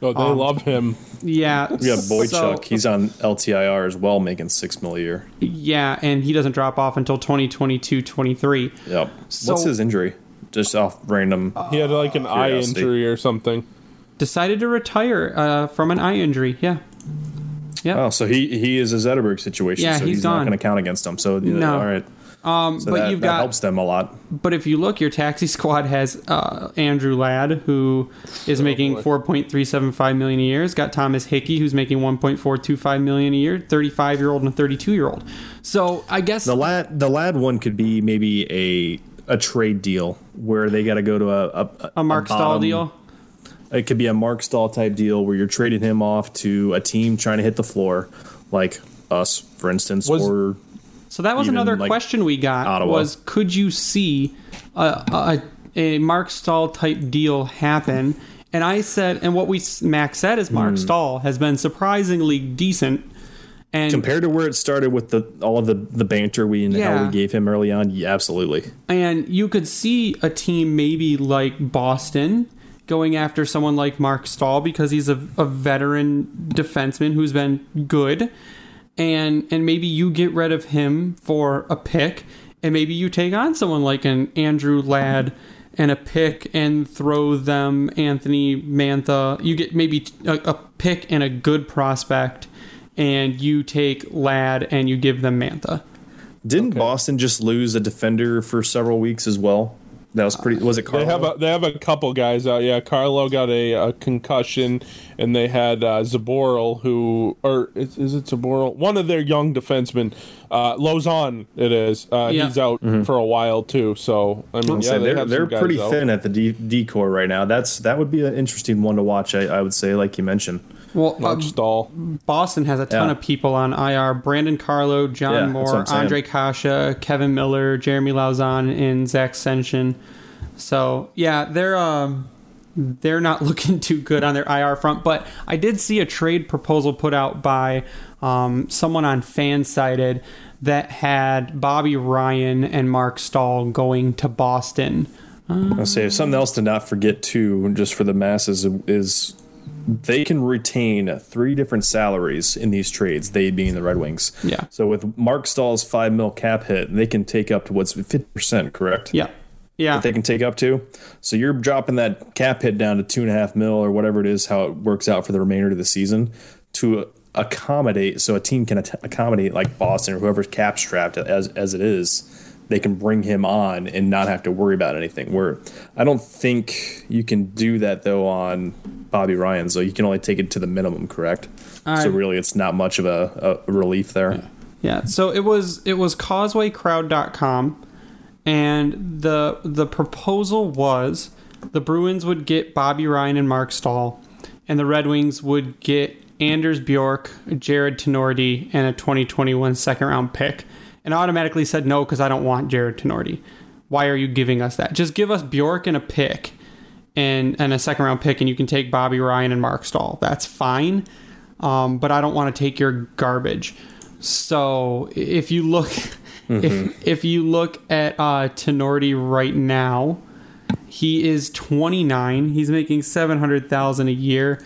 [SPEAKER 4] Oh, they um, love him.
[SPEAKER 1] Yeah.
[SPEAKER 3] We got Boychuk. So, He's on LTIR as well, making six mil a year.
[SPEAKER 1] Yeah, and he doesn't drop off until 2022, 23.
[SPEAKER 3] Yep. So, What's his injury? Just off random.
[SPEAKER 4] He had like an curiosity. eye injury or something.
[SPEAKER 1] Decided to retire uh, from an eye injury. Yeah.
[SPEAKER 3] Yeah. Oh, so he he is a Zetterberg situation.
[SPEAKER 1] Yeah,
[SPEAKER 3] so
[SPEAKER 1] he's,
[SPEAKER 3] he's
[SPEAKER 1] not
[SPEAKER 3] going to count against them. So
[SPEAKER 1] no.
[SPEAKER 3] all right.
[SPEAKER 1] Um,
[SPEAKER 3] so
[SPEAKER 1] but
[SPEAKER 3] that,
[SPEAKER 1] you've
[SPEAKER 3] that
[SPEAKER 1] got
[SPEAKER 3] helps them a lot.
[SPEAKER 1] But if you look, your taxi squad has uh, Andrew Ladd, who is oh, making four point three seven five million a year. It's got Thomas Hickey, who's making one point four two five million a year. Thirty five year old and a thirty two year old. So I guess
[SPEAKER 3] the Ladd the lad one could be maybe a a trade deal where they got to go to a a,
[SPEAKER 1] a Marc Staal deal.
[SPEAKER 3] It could be a Marc Staal type deal where you're trading him off to a team trying to hit the floor, like us, for instance, was, or
[SPEAKER 1] so that was another like question we got Ottawa. was could you see a, a, a Marc Staal type deal happen? And I said, and what we Max said is Marc mm. Staal has been surprisingly decent. And
[SPEAKER 3] compared to where it started with the all of the the banter we and yeah. how we gave him early on, yeah, absolutely.
[SPEAKER 1] And you could see a team maybe like Boston going after someone like Marc Staal because he's a, a veteran defenseman who's been good and and maybe you get rid of him for a pick and maybe you take on someone like an Andrew Ladd and a pick and throw them Anthony Mantha. You get maybe a, a pick and a good prospect, and you take Ladd and you give them Mantha.
[SPEAKER 3] Didn't okay. Boston just lose a defender for several weeks as well? That was pretty. Was it Carlo?
[SPEAKER 4] They have a they have a couple guys out. Yeah, Carlo got a, a concussion, and they had uh, Zboril, who or is, is it Zaboral? One of their young defensemen, uh, Lauzon. It is. Uh, yeah. He's out mm-hmm. for a while too. So I mean, yeah,
[SPEAKER 3] they
[SPEAKER 4] are
[SPEAKER 3] they're pretty out. thin at the D, D right now. That's that would be an interesting one to watch. I, I would say, like you mentioned.
[SPEAKER 1] Well, um,
[SPEAKER 4] Staal.
[SPEAKER 1] Boston has a ton yeah. of people on IR. Brandon Carlo, John yeah, Moore, Ondrej Kase, Kevin Miller, Jeremy Lauzon, and Zach Senyshyn. So yeah, they're um, they're not looking too good on their IR front. But I did see a trade proposal put out by um, someone on Fansided that had Bobby Ryan and Marc Staal going to Boston.
[SPEAKER 3] I'll say something else to not forget too, just for the masses, is they can retain three different salaries in these trades, they being the Red Wings.
[SPEAKER 1] Yeah.
[SPEAKER 3] So with Marc Staal's five mil cap hit, they can take up to what's fifty percent, correct?
[SPEAKER 1] Yeah. Yeah.
[SPEAKER 3] That they can take up to. So you're dropping that cap hit down to two and a half mil or whatever it is, how it works out for the remainder of the season to accommodate so a team can accommodate like Boston or whoever's cap strapped as as it is they can bring him on and not have to worry about anything. Where I don't think you can do that though on Bobby Ryan. So you can only take it to the minimum, correct? so uh, really, it's not much of a, a relief there.
[SPEAKER 1] Yeah. yeah. So it was it was CausewayCrowd.com, and the the proposal was the Bruins would get Bobby Ryan and Marc Staal, and the Red Wings would get Anders Bjork, Jared Tinordi, and a 2021 second round pick and automatically said no because I don't want Jared Tinordi. Why are you giving us that? Just give us Bjork and a pick, and and a second round pick, and you can take Bobby Ryan and Marc Staal. That's fine, um, but I don't want to take your garbage. So if you look, if if you look at uh, Tinordi right now, he is 29. He's making 700,000 a year,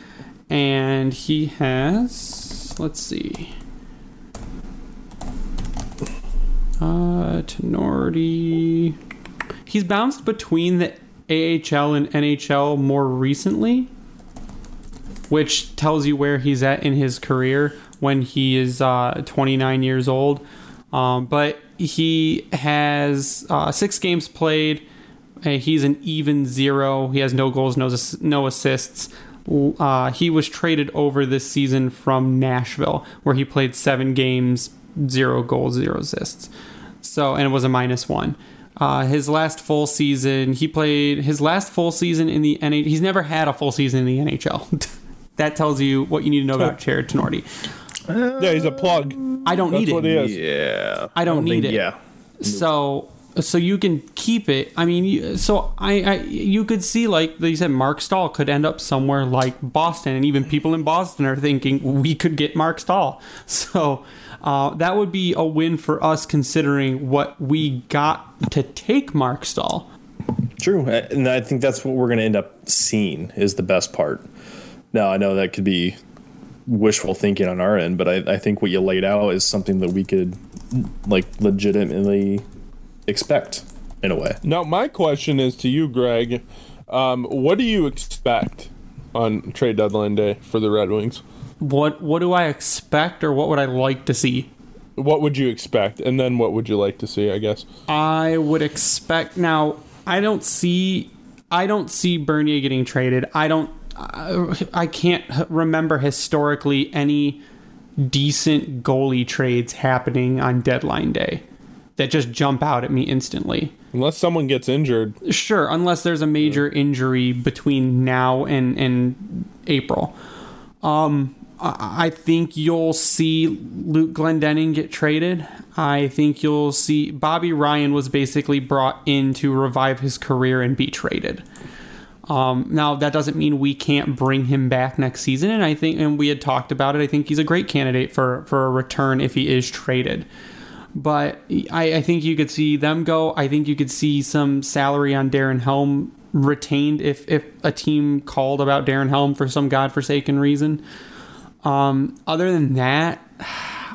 [SPEAKER 1] and he has let's see. Uh. He's bounced between the AHL and NHL more recently, which tells you where he's at in his career when he is uh, 29 years old. Um, but he has uh, six games played. He's an even zero. He has no goals, no no assists. Uh, he was traded over this season from Nashville, where he played seven games, zero goals, zero assists. So, and it was a minus one. Uh, his last full season, he played his last full season in the NHL. He's never had a full season in the NHL. that tells you what you need to know about Jared Tinordi.
[SPEAKER 4] yeah, he's a plug.
[SPEAKER 1] I don't
[SPEAKER 4] That's
[SPEAKER 1] need
[SPEAKER 4] what he
[SPEAKER 1] it.
[SPEAKER 4] is.
[SPEAKER 3] Yeah.
[SPEAKER 1] I don't need
[SPEAKER 3] think-
[SPEAKER 1] it.
[SPEAKER 3] Yeah.
[SPEAKER 1] So so you can keep it. I mean, you, so I, I you could see like you said, Marc Staal could end up somewhere like Boston, and even people in Boston are thinking we could get Marc Staal. So uh, that would be a win for us, considering what we got to take Marc Staal.
[SPEAKER 3] True, and I think that's what we're going to end up seeing is the best part. Now I know that could be wishful thinking on our end, but I, I think what you laid out is something that we could like legitimately expect in a way.
[SPEAKER 4] Now, my question is to you, Greg. Um, what do you expect on trade deadline day for the Red Wings?
[SPEAKER 1] What what do I expect, or what would I like to see?
[SPEAKER 4] What would you expect, and then what would you like to see? I guess.
[SPEAKER 1] I would expect now. I don't see. I don't see Bernier getting traded. I don't. I, I can't remember historically any decent goalie trades happening on deadline day that just jump out at me instantly.
[SPEAKER 4] Unless someone gets injured,
[SPEAKER 1] Sure, unless there's a major injury between now and and April. Um, I think you'll see Luke Glendening get traded. I think you'll see Bobby Ryan was basically brought in to revive his career and be traded. Um, now that doesn't mean we can't bring him back next season, and I think, and we had talked about it. I think he's a great candidate for for a return if he is traded. But I, I think you could see them go. I think you could see some salary on Darren Helm retained if if a team called about Darren Helm for some godforsaken reason. Um, other than that,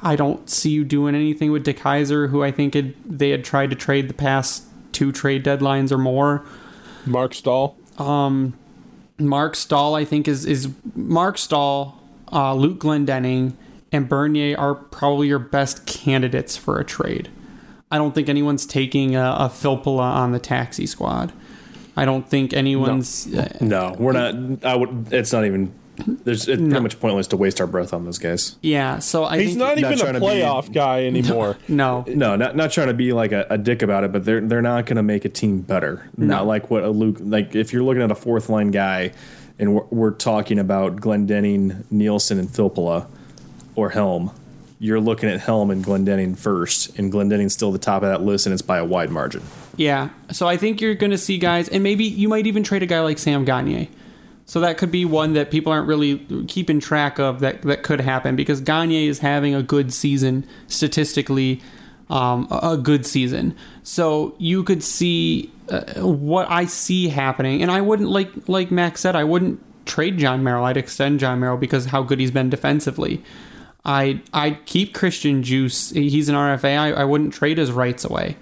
[SPEAKER 1] I don't see you doing anything with DeKeyser, who I think had, they had tried to trade the past two trade deadlines or more.
[SPEAKER 4] Marc Staal.
[SPEAKER 1] Um, Marc Staal, I think, is is Marc Staal, uh, Luke Glendening, and Bernier are probably your best candidates for a trade. I don't think anyone's taking a, a Filppula on the taxi squad. I don't think anyone's. uh,
[SPEAKER 3] No, we're not. I would. It's not even. There's it's pretty much pointless to waste our breath on those guys.
[SPEAKER 1] yeah, so I
[SPEAKER 4] He's
[SPEAKER 1] think
[SPEAKER 4] not
[SPEAKER 3] not
[SPEAKER 4] even
[SPEAKER 3] trying
[SPEAKER 4] a
[SPEAKER 3] to be-
[SPEAKER 4] playoff guy anymore.
[SPEAKER 1] no.
[SPEAKER 3] No, not not trying to be like a, a dick about it, but they're they're not going to make a team better. Not like what a Luke like. If you're looking at a fourth line guy, and we're, we're talking about Glendening, Nielsen, and Filppula, or Helm, you're looking at Helm and Glendening first, and Glendening's still the top of that list, and it's by a wide margin.
[SPEAKER 1] Yeah, so I think you're going to see guys, and maybe you might even trade a guy like Sam Gagner. So that could be one that people aren't really keeping track of that that could happen because Gagner is having a good season statistically, um, a good season. So you could see uh, what I see happening, and I wouldn't like like Max said, I wouldn't trade Jon Merrill. I'd extend Jon Merrill because how good he's been defensively. I I'd keep Christian Djoos. He's an RFA. I, I wouldn't trade his rights away.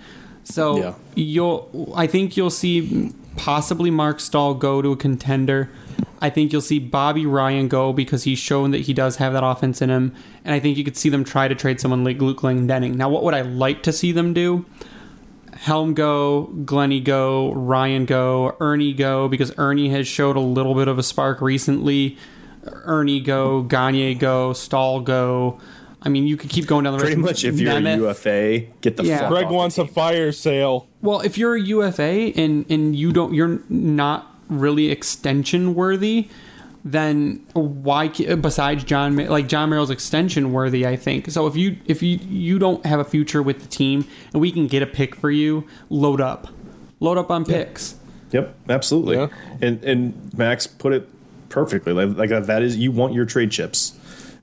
[SPEAKER 1] So
[SPEAKER 3] Yeah.
[SPEAKER 1] you'll I think you'll see possibly Marc Staal go to a contender. I think you'll see Bobby Ryan go because he's shown that he does have that offense in him. And I think you could see them try to trade someone like Luke Glendening. Now, what would I like to see them do? Helm go, Glennie go, Ryan go, Ernie go, because Ernie has showed a little bit of a spark recently. Ernie go, Gagner go, Staal go. I mean, you could keep going down the
[SPEAKER 3] Pretty
[SPEAKER 1] list.
[SPEAKER 3] much, if you're
[SPEAKER 1] Nemeth-
[SPEAKER 3] a UFA, get the
[SPEAKER 1] Yeah.
[SPEAKER 3] fuck
[SPEAKER 4] Greg
[SPEAKER 3] off
[SPEAKER 4] wants
[SPEAKER 3] the
[SPEAKER 4] a fire sale.
[SPEAKER 1] Well, if you're a UFA and and you don't, you're not really extension worthy. Then why? Besides Jon, like Jon Merrill's extension worthy, I think. So if you if you you don't have a future with the team and we can get a pick for you, load up, load up on picks.
[SPEAKER 3] Yep, absolutely.
[SPEAKER 4] Yeah.
[SPEAKER 3] And and Max put it perfectly. Like, like that is you want your trade chips.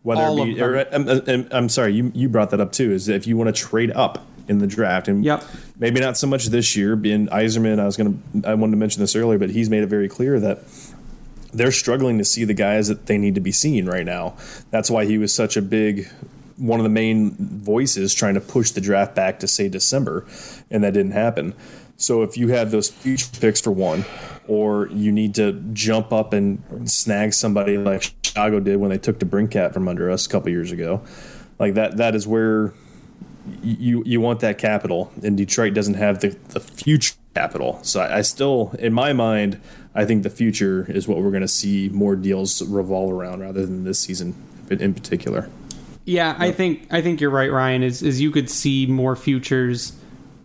[SPEAKER 3] Whether
[SPEAKER 1] All
[SPEAKER 3] it be, or, I'm, um, I'm, uh, um, I'm sorry, you you brought that up too. Is if you want to trade up in the draft, and
[SPEAKER 1] Yep.
[SPEAKER 3] maybe not so much this year. Being Yzerman, I was gonna I wanted to mention this earlier, but he's made it very clear that they're struggling to see the guys that they need to be seen right now. That's why he was such a big one of the main voices trying to push the draft back to say December, and that didn't happen. So if you have those future picks for one, or you need to jump up and snag somebody like Chicago did when they took the Brinkat from under us a couple years ago, like that that is where you you want that capital, and Detroit doesn't have the, the future capital. So I, I still, in my mind, I think the future is what we're going to see more deals revolve around rather than this season in, in particular.
[SPEAKER 1] Yeah, I think I think you're right, Ryan. Is is you could see more futures,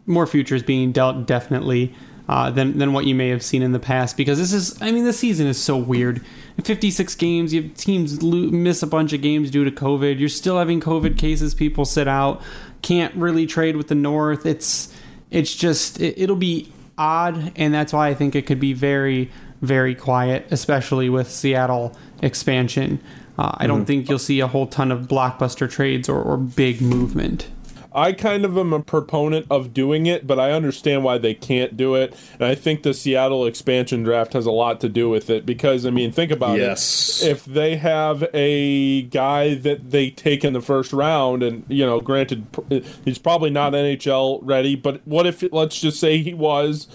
[SPEAKER 1] more futures being dealt definitely uh, than than what you may have seen in the past because this is I mean the season is so weird. In 56 games, you have teams lo- miss a bunch of games due to COVID. You're still having COVID cases. People sit out. Can't really trade with the North. It's it's just it, it'll be odd, and that's why I think it could be very very quiet, especially with Seattle expansion. Uh, I don't think you'll see a whole ton of blockbuster trades or, or big movement.
[SPEAKER 4] I kind of am a proponent of doing it, but I understand why they can't do it. And I think the Seattle expansion draft has a lot to do with it because, I mean, think about it.
[SPEAKER 3] Yes.
[SPEAKER 4] it. If they have a guy that they take in the first round, and, you know, granted, he's probably not NHL ready, but what if, let's just say he was.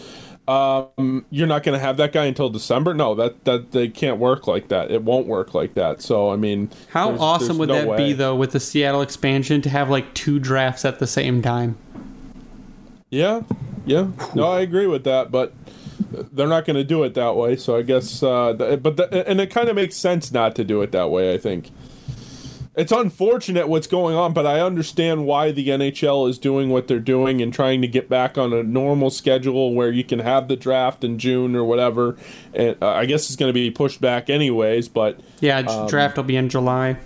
[SPEAKER 4] Um, you're not going to have that guy until December. No, that that they can't work like that. It won't work like that. So I mean,
[SPEAKER 1] How
[SPEAKER 4] there's-
[SPEAKER 1] awesome
[SPEAKER 4] there's
[SPEAKER 1] would
[SPEAKER 4] no
[SPEAKER 1] that
[SPEAKER 4] way.
[SPEAKER 1] be, though, with the Seattle expansion to have like two drafts at the same time?
[SPEAKER 4] Yeah, yeah. No, I agree with that, but they're not going to do it that way. So I guess, uh, but the, and it kind of makes sense not to do it that way. I think it's unfortunate what's going on, but I understand why the NHL is doing what they're doing and trying to get back on a normal schedule where you can have the draft in June or whatever. And uh, I guess it's going to be pushed back anyways, but
[SPEAKER 1] Yeah, j- draft will be in July.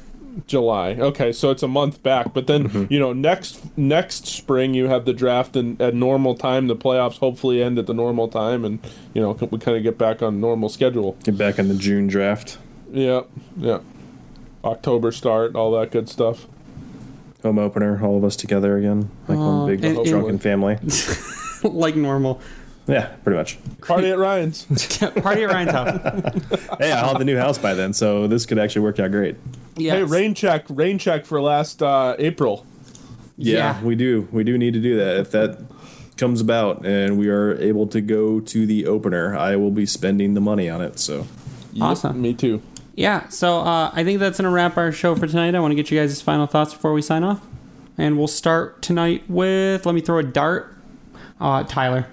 [SPEAKER 4] July. Okay, so it's a month back, but then you know next next spring you have the draft and at normal time. The playoffs hopefully end at the normal time, and you know we kind of get back on normal schedule.
[SPEAKER 3] Get back in the June draft.
[SPEAKER 4] Yeah, yeah. October start, all that good stuff.
[SPEAKER 3] Home opener, all of us together again, like
[SPEAKER 1] Oh,
[SPEAKER 3] one big
[SPEAKER 1] and- and-
[SPEAKER 3] drunken family.
[SPEAKER 1] like normal.
[SPEAKER 3] Yeah, pretty much.
[SPEAKER 4] Party at Ryan's.
[SPEAKER 1] Party at Ryan's house.
[SPEAKER 3] Hey, I'll have the new house by then, so this could actually work out great.
[SPEAKER 1] Yes.
[SPEAKER 4] Hey, rain check, rain check for last uh, April.
[SPEAKER 3] Yeah,
[SPEAKER 1] Yeah.
[SPEAKER 3] we do. We do need to do that. If that comes about and we are able to go to the opener, I will be spending the money on it. So
[SPEAKER 1] Awesome.
[SPEAKER 4] Me too.
[SPEAKER 1] Yeah, so uh, I think that's going to wrap our show for tonight. I want to get you guys' final thoughts before we sign off. And we'll start tonight with, let me throw a dart. Uh, Tyler.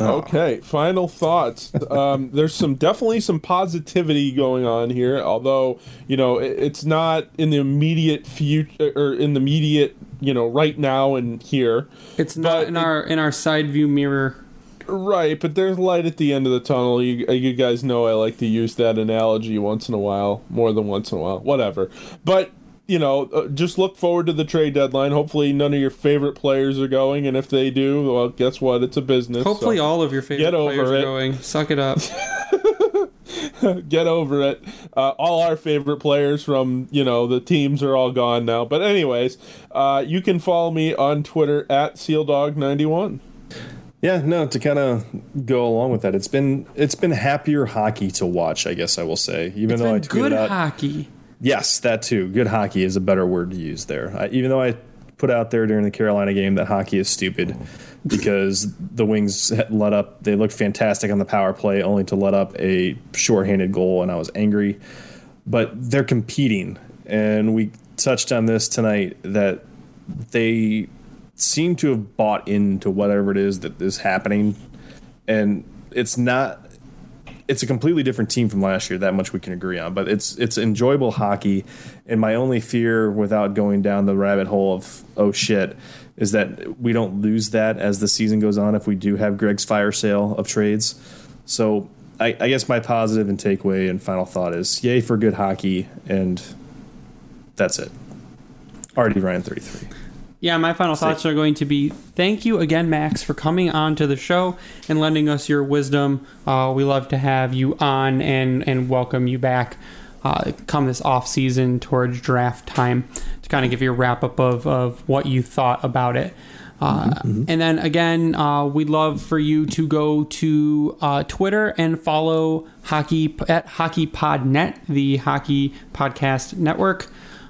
[SPEAKER 4] Okay, final thoughts. Um, there's some definitely some positivity going on here, although you know it, it's not in the immediate future or in the immediate you know right now and here.
[SPEAKER 1] It's not in
[SPEAKER 4] it-
[SPEAKER 1] our in our side view mirror.
[SPEAKER 4] Right, but there's light at the end of the tunnel. You, you guys know I like to use that analogy once in a while, more than once in a while, whatever. But you know, uh, just look forward to the trade deadline. Hopefully, none of your favorite players are going, and if they do, well, guess what? It's a business.
[SPEAKER 1] Hopefully,
[SPEAKER 4] so
[SPEAKER 1] all of your favorite
[SPEAKER 4] Get over
[SPEAKER 1] players are
[SPEAKER 4] it.
[SPEAKER 1] going. Suck it up.
[SPEAKER 4] get over it. Uh, all our favorite players from you know the teams are all gone now. But anyways, uh, you can follow me on Twitter at SealDog91.
[SPEAKER 3] Yeah, no, to kind of go along with that, it's been it's been happier hockey to watch. I guess I will say, even
[SPEAKER 1] It's
[SPEAKER 3] though I tweeted
[SPEAKER 1] good
[SPEAKER 3] out,
[SPEAKER 1] hockey.
[SPEAKER 3] Yes, that too. Good hockey is a better word to use there. I, even though I put out there during the Carolina game that hockey is stupid because the Wings let up. They looked fantastic on the power play, only to let up a shorthanded goal, and I was angry. But they're competing, and we touched on this tonight that they seem to have bought into whatever it is that is happening, and it's not it's a completely different team from last year. That much we can agree on. But it's it's enjoyable hockey. And my only fear, without going down the rabbit hole of oh shit, is that we don't lose that as the season goes on if we do have Greg's fire sale of trades. So I, I guess my positive and takeaway and final thought is yay for good hockey, and that's it. Already Ryan thirty three.
[SPEAKER 1] Yeah, my final thoughts are going to be thank you again, Max, for coming on to the show and lending us your wisdom. Uh, we love to have you on and, and welcome you back uh, come this off season towards draft time to kind of give you a wrap up of, of what you thought about it. Uh, mm-hmm. And then again, uh, we'd love for you to go to uh, Twitter and follow hockey at HockeyPodNet, the hockey podcast network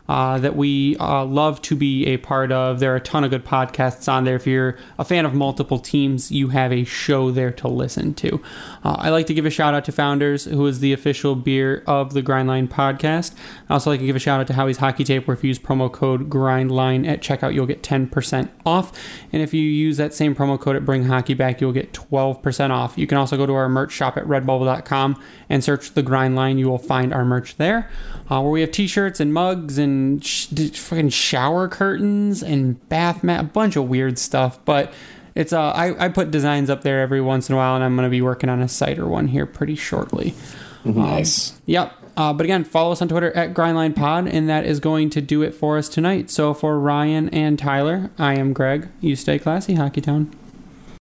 [SPEAKER 1] uh, that we uh, love to be a part of. There are a ton of good podcasts on there. If you're a fan of multiple teams, you have a show there to listen to. Uh, I like to give a shout out to Founders, who is the official beer of the Grindline podcast. I also like to give a shout out to Howie's Hockey Tape, where if you use promo code GRINDLINE at checkout, you'll get 10% off. And if you use that same promo code at Bring Hockey Back, you'll get 12% off. You can also go to our merch shop at redbubble.com and search the Grindline. You will find our merch there, uh, where we have t shirts and mugs and sh- fucking shower curtains and bath mat, a bunch of weird stuff. But it's uh, I, I put designs up there every once in a while, and I'm going to be working on a Seider one here pretty shortly.
[SPEAKER 3] Nice.
[SPEAKER 1] Um, yep. Uh, but again, follow us on Twitter at GrindlinePod, and that is going to do it for us tonight. So for Ryan and Tyler, I am Greg. You stay classy, Hockeytown.